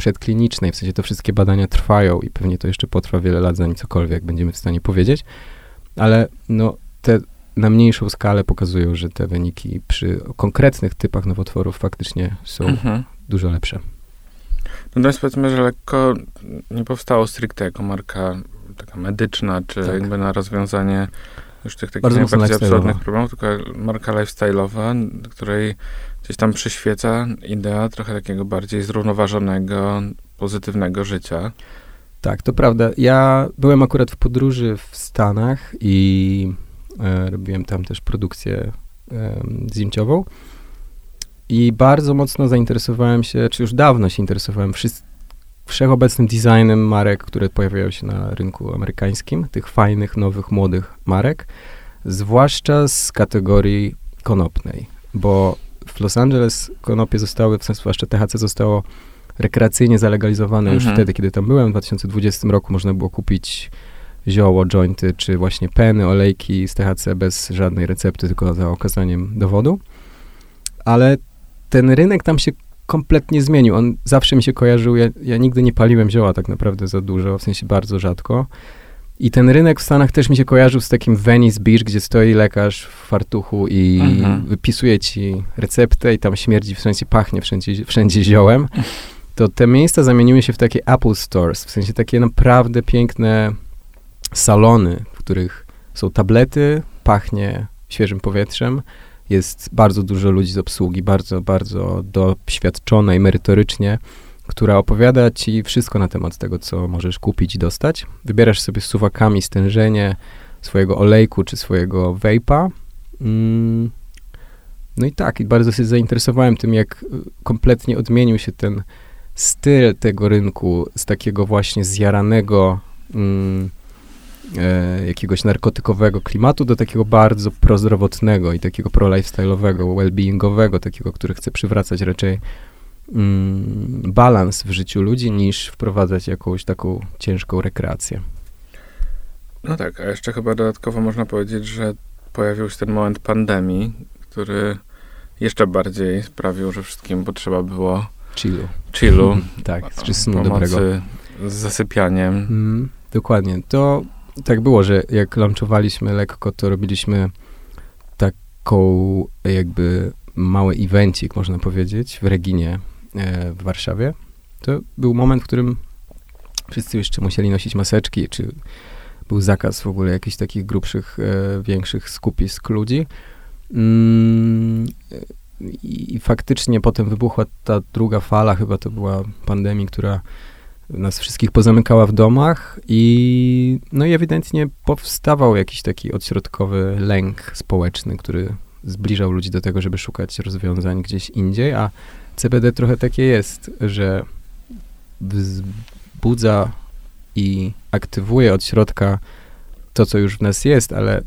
S2: przedklinicznej, w sensie to wszystkie badania trwają i pewnie to jeszcze potrwa wiele lat, zanim cokolwiek będziemy w stanie powiedzieć, ale no te na mniejszą skalę pokazują, że te wyniki przy konkretnych typach nowotworów faktycznie są
S1: Mhm.
S2: dużo lepsze.
S1: Natomiast powiedzmy, że lekko nie powstało stricte jako marka taka medyczna, czy
S2: Tak.
S1: jakby na rozwiązanie już tych takich
S2: Bardzo
S1: najbardziej absurdnych problemów, tylko marka lifestyle'owa, której gdzieś tam przyświeca idea trochę takiego bardziej zrównoważonego, pozytywnego życia.
S2: Tak, to prawda. Ja byłem akurat w podróży w Stanach i e, robiłem tam też produkcję e, zdjęciową i bardzo mocno zainteresowałem się, czy już dawno się interesowałem wszys- wszechobecnym designem marek, które pojawiają się na rynku amerykańskim, tych fajnych, nowych, młodych marek, zwłaszcza z kategorii konopnej, bo w Los Angeles konopie zostały, w sensie zwłaszcza THC zostało rekreacyjnie zalegalizowane już
S1: Mhm.
S2: wtedy, kiedy tam byłem. W 2020 roku można było kupić zioło, jointy, czy właśnie peny, olejki z THC bez żadnej recepty, tylko za okazaniem dowodu. Ale ten rynek tam się kompletnie zmienił. On zawsze mi się kojarzył, ja, ja nigdy nie paliłem zioła tak naprawdę za dużo, w sensie bardzo rzadko. I ten rynek w Stanach też mi się kojarzył z takim Venice Beach, gdzie stoi lekarz w fartuchu i
S1: Mhm.
S2: wypisuje ci receptę i tam śmierdzi, w sensie pachnie wszędzie, wszędzie ziołem. To te miejsca zamieniły się w takie Apple Stores, w sensie takie naprawdę piękne salony, w których są tablety, pachnie świeżym powietrzem. Jest bardzo dużo ludzi z obsługi, bardzo, bardzo doświadczonej merytorycznie, która opowiada ci wszystko na temat tego, co możesz kupić i dostać. Wybierasz sobie suwakami stężenie swojego olejku czy swojego vape'a. Mm. No i tak, i bardzo się zainteresowałem tym, jak kompletnie odmienił się ten styl tego rynku z takiego właśnie zjaranego mm, e, jakiegoś narkotykowego klimatu do takiego bardzo prozdrowotnego i takiego pro-lifestyle'owego, well-beingowego, takiego, który chce przywracać raczej mm, balans w życiu ludzi, niż wprowadzać jakąś taką ciężką rekreację.
S1: No tak, a jeszcze chyba dodatkowo można powiedzieć, że pojawił się ten moment pandemii, który jeszcze bardziej sprawił, że wszystkim potrzeba było
S2: chillu.
S1: Chillu.
S2: tak, czy snu dobrego.
S1: z zasypianiem. Mm,
S2: dokładnie. To tak było, że jak launchowaliśmy lekko, to robiliśmy taką jakby mały evencik, można powiedzieć, w Reginie w Warszawie. To był moment, w którym wszyscy jeszcze musieli nosić maseczki, czy był zakaz w ogóle jakichś takich grubszych, e, większych skupisk ludzi. Mm, I, faktycznie potem wybuchła ta druga fala, chyba to była pandemii, która nas wszystkich pozamykała w domach i no i ewidentnie powstawał jakiś taki odśrodkowy lęk społeczny, który zbliżał ludzi do tego, żeby szukać rozwiązań gdzieś indziej, a CBD trochę takie jest, że wzbudza i aktywuje od środka to, co już w nas jest, ale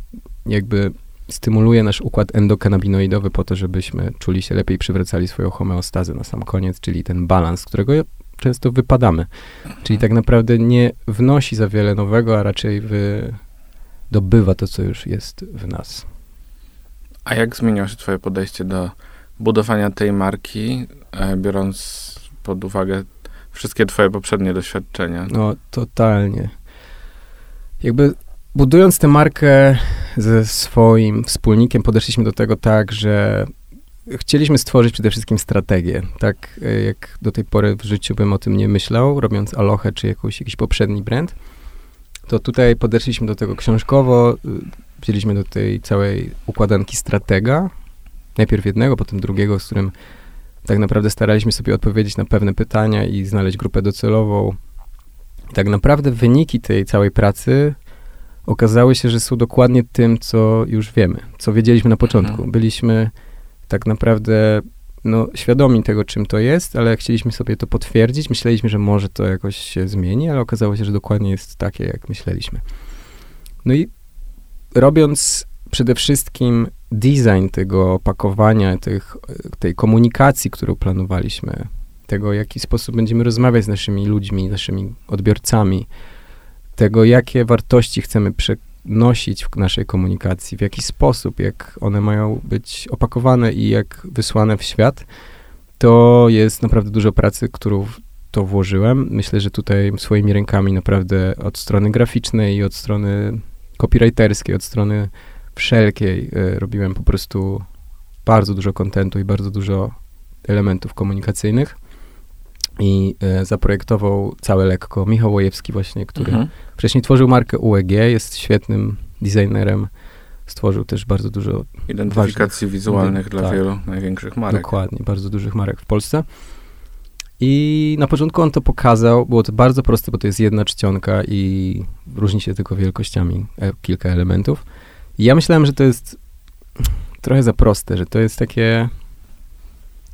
S2: jakby stymuluje nasz układ endokanabinoidowy po to, żebyśmy czuli się lepiej, przywracali swoją homeostazę na sam koniec, czyli ten balans, którego często wypadamy. Czyli tak naprawdę nie wnosi za wiele nowego, a raczej dobywa to, co już jest w nas.
S1: A jak zmieniło się twoje podejście do budowania tej marki, e, biorąc pod uwagę wszystkie twoje poprzednie doświadczenia?
S2: No, totalnie. Jakby budując tę markę ze swoim wspólnikiem, podeszliśmy do tego tak, że chcieliśmy stworzyć przede wszystkim strategię. Tak e, jak do tej pory w życiu bym o tym nie myślał, robiąc Alohe czy jakąś, jakiś poprzedni brand, to tutaj podeszliśmy do tego książkowo, y, wzięliśmy do tej całej układanki stratega, najpierw jednego, potem drugiego, z którym tak naprawdę staraliśmy sobie odpowiedzieć na pewne pytania i znaleźć grupę docelową. tak naprawdę wyniki tej całej pracy okazały się, że są dokładnie tym, co już wiemy, co wiedzieliśmy na początku. Mhm. Byliśmy tak naprawdę no, świadomi tego, czym to jest, ale chcieliśmy sobie to potwierdzić. Myśleliśmy, że może to jakoś się zmieni, ale okazało się, że dokładnie jest takie, jak myśleliśmy. No i robiąc przede wszystkim design tego opakowania, tych, tej komunikacji, którą planowaliśmy, tego, w jaki sposób będziemy rozmawiać z naszymi ludźmi, naszymi odbiorcami, tego, jakie wartości chcemy przenosić w naszej komunikacji, w jaki sposób, jak one mają być opakowane i jak wysłane w świat, to jest naprawdę dużo pracy, którą to włożyłem. Myślę, że tutaj swoimi rękami naprawdę od strony graficznej i od strony copywriterskiej, od strony wszelkiej y, robiłem po prostu bardzo dużo kontentu i bardzo dużo elementów komunikacyjnych i e, zaprojektował całe lekko Michał Łojewski właśnie, który mhm. wcześniej tworzył markę UEG, jest świetnym designerem, stworzył też bardzo dużo
S1: identyfikacji wizualnych dla tak, wielu największych marek.
S2: Dokładnie, bardzo dużych marek w Polsce. I na początku on to pokazał, było to bardzo proste, bo to jest jedna czcionka i różni się tylko wielkościami e, kilka elementów. Ja myślałem, że to jest trochę za proste, że to jest takie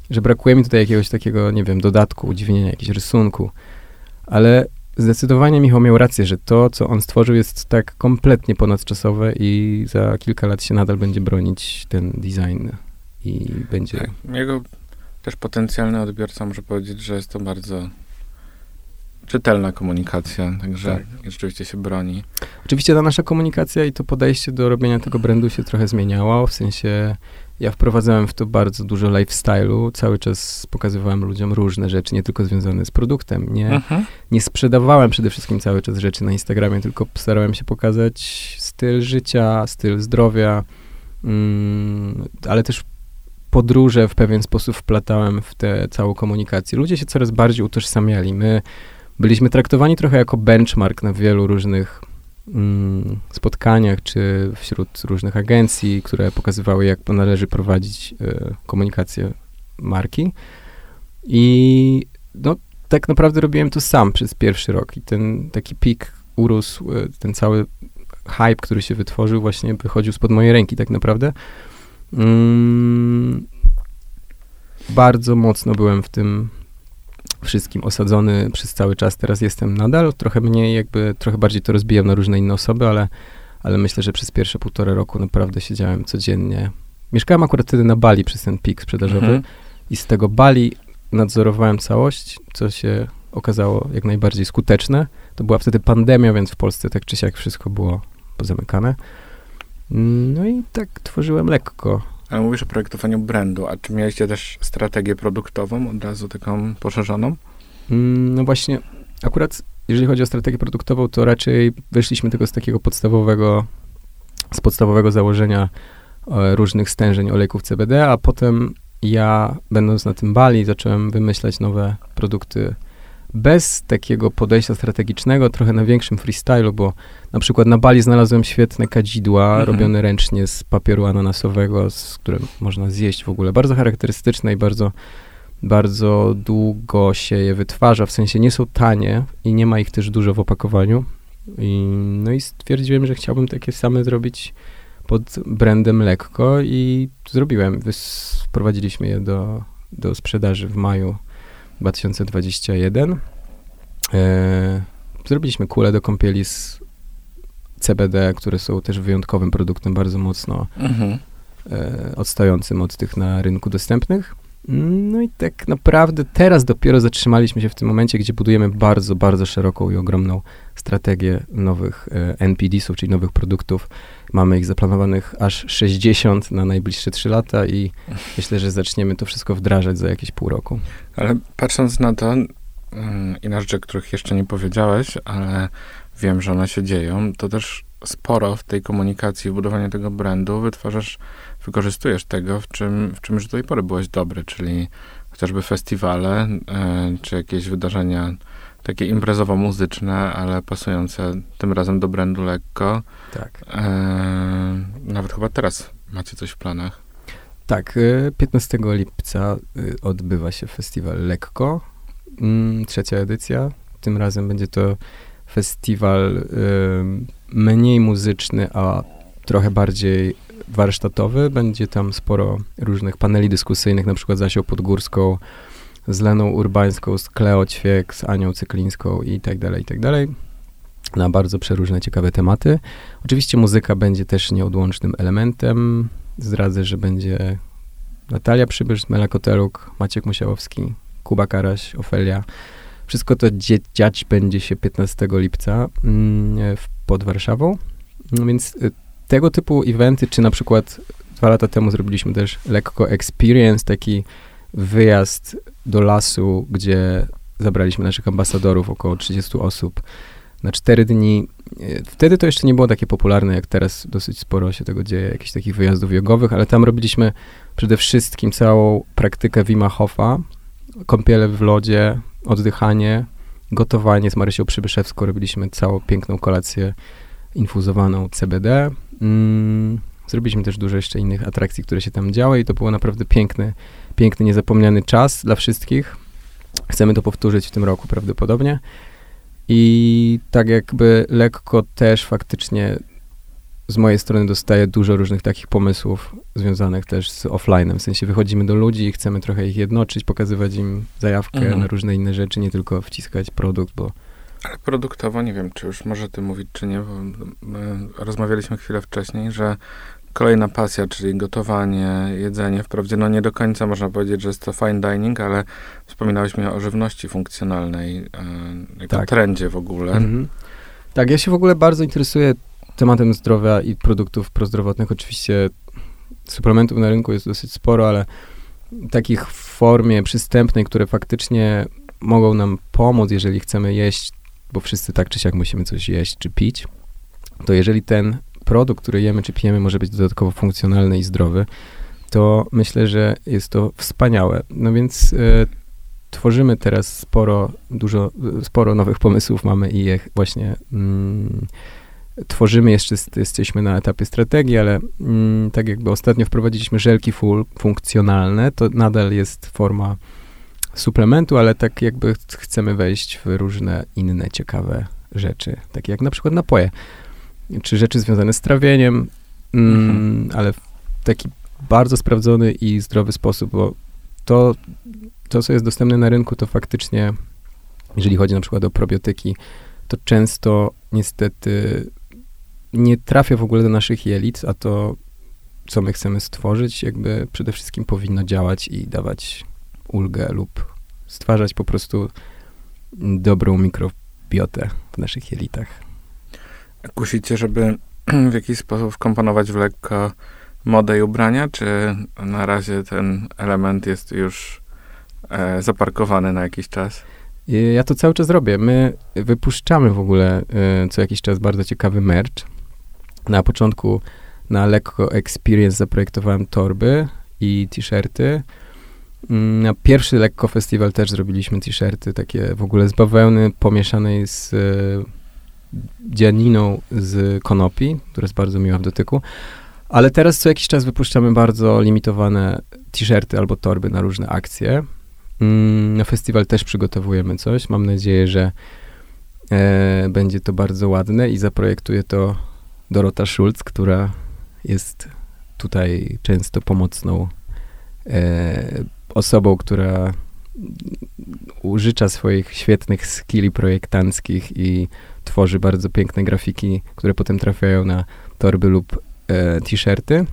S2: że brakuje mi tutaj jakiegoś takiego, nie wiem, dodatku, udźwiększenia, jakiegoś rysunku. Ale zdecydowanie Michał miał rację, że to, co on stworzył, jest tak kompletnie ponadczasowe i za kilka lat się nadal będzie bronić ten design i będzie... Tak,
S1: jego też potencjalny odbiorca może powiedzieć, że jest to bardzo czytelna komunikacja, także tak. rzeczywiście się broni.
S2: Oczywiście ta nasza komunikacja i to podejście do robienia tego brandu się trochę zmieniało, w sensie ja wprowadzałem w to bardzo dużo lifestyle'u, cały czas pokazywałem ludziom różne rzeczy, nie tylko związane z produktem. Nie, mhm. nie sprzedawałem przede wszystkim cały czas rzeczy na Instagramie, tylko starałem się pokazać styl życia, styl zdrowia, mm, ale też podróże w pewien sposób wplatałem w tę całą komunikację. Ludzie się coraz bardziej utożsamiali. My byliśmy traktowani trochę jako benchmark na wielu różnych mm, spotkaniach, czy wśród różnych agencji, które pokazywały, jak należy prowadzić y, komunikację marki. I no, tak naprawdę robiłem to sam przez pierwszy rok i ten taki pik urósł, y, ten cały hype, który się wytworzył, właśnie wychodził spod mojej ręki tak naprawdę. Mm, bardzo mocno byłem w tym wszystkim osadzony przez cały czas. Teraz jestem nadal, trochę mniej jakby, trochę bardziej to rozbijam na różne inne osoby, ale, ale myślę, że przez pierwsze półtora roku naprawdę siedziałem codziennie. Mieszkałem akurat wtedy na Bali przez ten pik sprzedażowy mhm. i z tego Bali nadzorowałem całość, co się okazało jak najbardziej skuteczne. To była wtedy pandemia, więc w Polsce tak czy siak wszystko było pozamykane. No i tak tworzyłem lekko.
S1: Ale mówisz o projektowaniu brandu, a czy mieliście też strategię produktową, od razu taką poszerzoną?
S2: Mm, no właśnie, akurat jeżeli chodzi o strategię produktową, to raczej wyszliśmy tylko z takiego podstawowego, z podstawowego założenia e, różnych stężeń olejków CBD, a potem ja, będąc na tym Bali, zacząłem wymyślać nowe produkty bez takiego podejścia strategicznego, trochę na większym freestylu, bo na przykład na Bali znalazłem świetne kadzidła mhm. robione ręcznie z papieru ananasowego, z którym można zjeść w ogóle. Bardzo charakterystyczne i bardzo, bardzo długo się je wytwarza, w sensie nie są tanie i nie ma ich też dużo w opakowaniu. I, no i stwierdziłem, że chciałbym takie same zrobić pod brandem lekko i zrobiłem. Wprowadziliśmy je do, do sprzedaży w maju 2021. E, zrobiliśmy kule do kąpieli z CBD, które są też wyjątkowym produktem, bardzo mocno mhm. e, odstającym od tych na rynku dostępnych. No i tak naprawdę teraz dopiero zatrzymaliśmy się w tym momencie, gdzie budujemy bardzo, bardzo szeroką i ogromną strategię nowych e, NPD-sów, czyli nowych produktów. Mamy ich zaplanowanych aż 60 na najbliższe 3 lata i myślę, że zaczniemy to wszystko wdrażać za jakieś pół roku.
S1: Ale patrząc na to yy, i na rzeczy, których jeszcze nie powiedziałeś, ale wiem, że one się dzieją, to też sporo w tej komunikacji, budowaniu tego brandu wytwarzasz, wykorzystujesz tego, w czym, w czym już do tej pory byłeś dobry, czyli chociażby festiwale, yy, czy jakieś wydarzenia takie imprezowo-muzyczne, ale pasujące tym razem do brandu lekko.
S2: Tak. E,
S1: nawet chyba teraz macie coś w planach.
S2: Tak, 15 e, lipca e, odbywa się festiwal Lekko, mm, trzecia edycja. Tym razem będzie to festiwal e, mniej muzyczny, a trochę bardziej warsztatowy. Będzie tam sporo różnych paneli dyskusyjnych, na przykład z Asią Podgórską, z Leną Urbańską, z Kleo Ćwiek, z Anią Cyklińską i tak dalej, i tak dalej. Na bardzo przeróżne, ciekawe tematy. Oczywiście muzyka będzie też nieodłącznym elementem. Zdradzę, że będzie Natalia Przybysz, Koteluk, Maciek Musiałowski, Kuba Karaś, Ofelia. Wszystko to dziać będzie się 15 lipca mm, pod Warszawą. No więc y, tego typu eventy, czy na przykład dwa lata temu zrobiliśmy też lekko experience, taki wyjazd do lasu, gdzie zabraliśmy naszych ambasadorów, około 30 osób, na 4 dni. E, wtedy to jeszcze nie było takie popularne, jak teraz dosyć sporo się tego dzieje, jakichś takich wyjazdów jogowych, ale tam robiliśmy przede wszystkim całą praktykę Wima Hofa, kąpiele w lodzie, oddychanie, gotowanie z Marysią Przybyszewską. Robiliśmy całą piękną kolację infuzowaną CBD. Mm, zrobiliśmy też dużo jeszcze innych atrakcji, które się tam działy i to było naprawdę piękny piękny, niezapomniany czas dla wszystkich. Chcemy to powtórzyć w tym roku prawdopodobnie. I tak jakby lekko też faktycznie z mojej strony dostaję dużo różnych takich pomysłów związanych też z offline'em. W sensie wychodzimy do ludzi i chcemy trochę ich jednoczyć, pokazywać im zajawkę mhm. na różne inne rzeczy, nie tylko wciskać produkt, bo
S1: ale produktowo nie wiem, czy już może ty mówić, czy nie, bo rozmawialiśmy chwilę wcześniej, że Kolejna pasja, czyli gotowanie, jedzenie. Wprawdzie no nie do końca można powiedzieć, że jest to fine dining, ale wspominałeś mi o żywności funkcjonalnej, jako tak. trendzie w ogóle. Mhm.
S2: Tak, ja się w ogóle bardzo interesuję tematem zdrowia i produktów prozdrowotnych. Oczywiście suplementów na rynku jest dosyć sporo, ale takich w formie przystępnej, które faktycznie mogą nam pomóc, jeżeli chcemy jeść, bo wszyscy tak czy siak musimy coś jeść czy pić, to jeżeli ten produkt, który jemy czy pijemy, może być dodatkowo funkcjonalny i zdrowy, to myślę, że jest to wspaniałe. No więc e, tworzymy teraz sporo, dużo, sporo nowych pomysłów mamy i je właśnie mm, tworzymy, jeszcze jesteśmy na etapie strategii, ale mm, tak jakby ostatnio wprowadziliśmy żelki full funkcjonalne, to nadal jest forma suplementu, ale tak jakby chcemy wejść w różne inne ciekawe rzeczy, takie jak na przykład napoje, czy rzeczy związane z trawieniem, mm, mhm. ale w taki bardzo sprawdzony i zdrowy sposób, bo to, to, co jest dostępne na rynku, to faktycznie, jeżeli chodzi na przykład o probiotyki, to często niestety nie trafia w ogóle do naszych jelit, a to, co my chcemy stworzyć, jakby przede wszystkim powinno działać i dawać ulgę lub stwarzać po prostu dobrą mikrobiotę w naszych jelitach.
S1: Kusicie, żeby w jakiś sposób wkomponować w lekko modę i ubrania, czy na razie ten element jest już e, zaparkowany na jakiś czas?
S2: Ja to cały czas robię. My wypuszczamy w ogóle e, co jakiś czas bardzo ciekawy merch. Na początku na lekko experience zaprojektowałem torby i t-shirty. Mm, na pierwszy lekko festiwal też zrobiliśmy t-shirty, takie w ogóle z bawełny pomieszanej z e, dzianiną z konopi, która jest bardzo miła w dotyku. Ale teraz co jakiś czas wypuszczamy bardzo limitowane t-shirty albo torby na różne akcje. Mm, na festiwal też przygotowujemy coś. Mam nadzieję, że e, będzie to bardzo ładne i zaprojektuje to Dorota Schulz, która jest tutaj często pomocną e, osobą, która użycza swoich świetnych skilli projektanckich i tworzy bardzo piękne grafiki, które potem trafiają na torby lub e, t-shirty.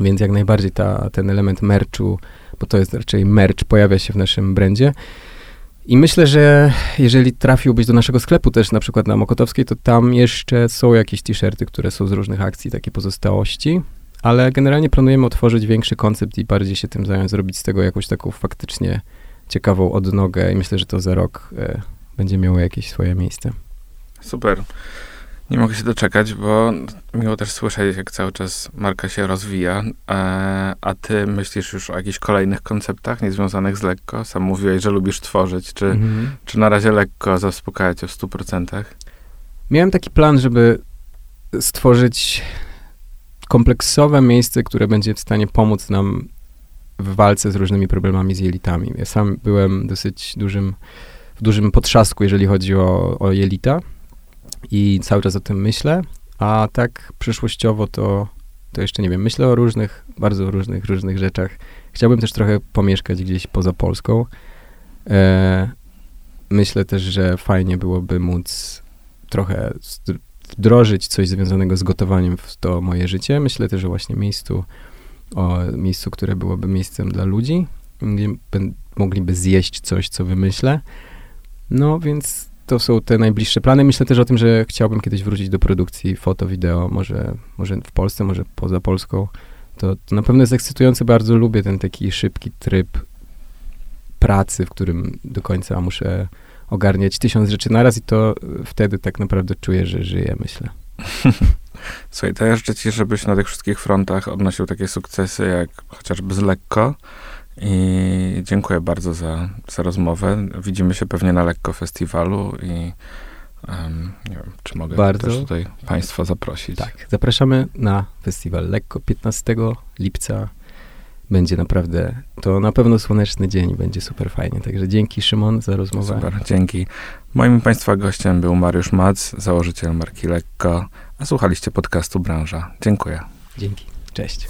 S2: Więc jak najbardziej ta, ten element merchu, bo to jest raczej merch, pojawia się w naszym brandzie. I myślę, że jeżeli trafiłbyś do naszego sklepu też na przykład na Mokotowskiej, to tam jeszcze są jakieś t-shirty, które są z różnych akcji, takie pozostałości ale generalnie planujemy otworzyć większy koncept i bardziej się tym zająć, zrobić z tego jakąś taką faktycznie ciekawą odnogę i myślę, że to za rok e, będzie miało jakieś swoje miejsce.
S1: Super. Nie mogę się doczekać, bo miło też słyszeć, jak cały czas marka się rozwija. E, a ty myślisz już o jakichś kolejnych konceptach niezwiązanych z lekko? Sam mówiłeś, że lubisz tworzyć. Czy, mhm. czy na razie lekko zaspokaja cię w 100%?
S2: Miałem taki plan, żeby stworzyć kompleksowe miejsce, które będzie w stanie pomóc nam w walce z różnymi problemami z jelitami. Ja sam byłem dosyć dużym, w dużym potrzasku, jeżeli chodzi o, o jelita i cały czas o tym myślę, a tak przyszłościowo to, to jeszcze nie wiem. Myślę o różnych, bardzo różnych, różnych rzeczach. Chciałbym też trochę pomieszkać gdzieś poza Polską. E, myślę też, że fajnie byłoby móc trochę wdrożyć coś związanego z gotowaniem w to moje życie. Myślę też o właśnie miejscu, o miejscu, które byłoby miejscem dla ludzi, gdzie mogliby zjeść coś, co wymyślę. No więc to są te najbliższe plany. Myślę też o tym, że chciałbym kiedyś wrócić do produkcji foto, wideo, może, może w Polsce, może poza Polską. To, to na pewno jest ekscytujące, bardzo lubię ten taki szybki tryb pracy, w którym do końca muszę ogarniać tysiąc rzeczy naraz i to wtedy tak naprawdę czuję, że żyję, myślę.
S1: Słuchaj, to ja życzę ci, żebyś na tych wszystkich frontach odnosił takie sukcesy, jak chociażby z lekko. I dziękuję bardzo za, za rozmowę. Widzimy się pewnie na lekko festiwalu i um, nie wiem, czy mogę bardzo. też tutaj Państwa zaprosić.
S2: Tak, zapraszamy na festiwal lekko 15 lipca będzie naprawdę, to na pewno słoneczny dzień, będzie super fajnie. Także dzięki Szymon za rozmowę.
S1: Super, dzięki. Moim Państwa gościem był Mariusz Mac, założyciel marki Lekko, a słuchaliście podcastu Branża. Dziękuję.
S2: Dzięki, cześć.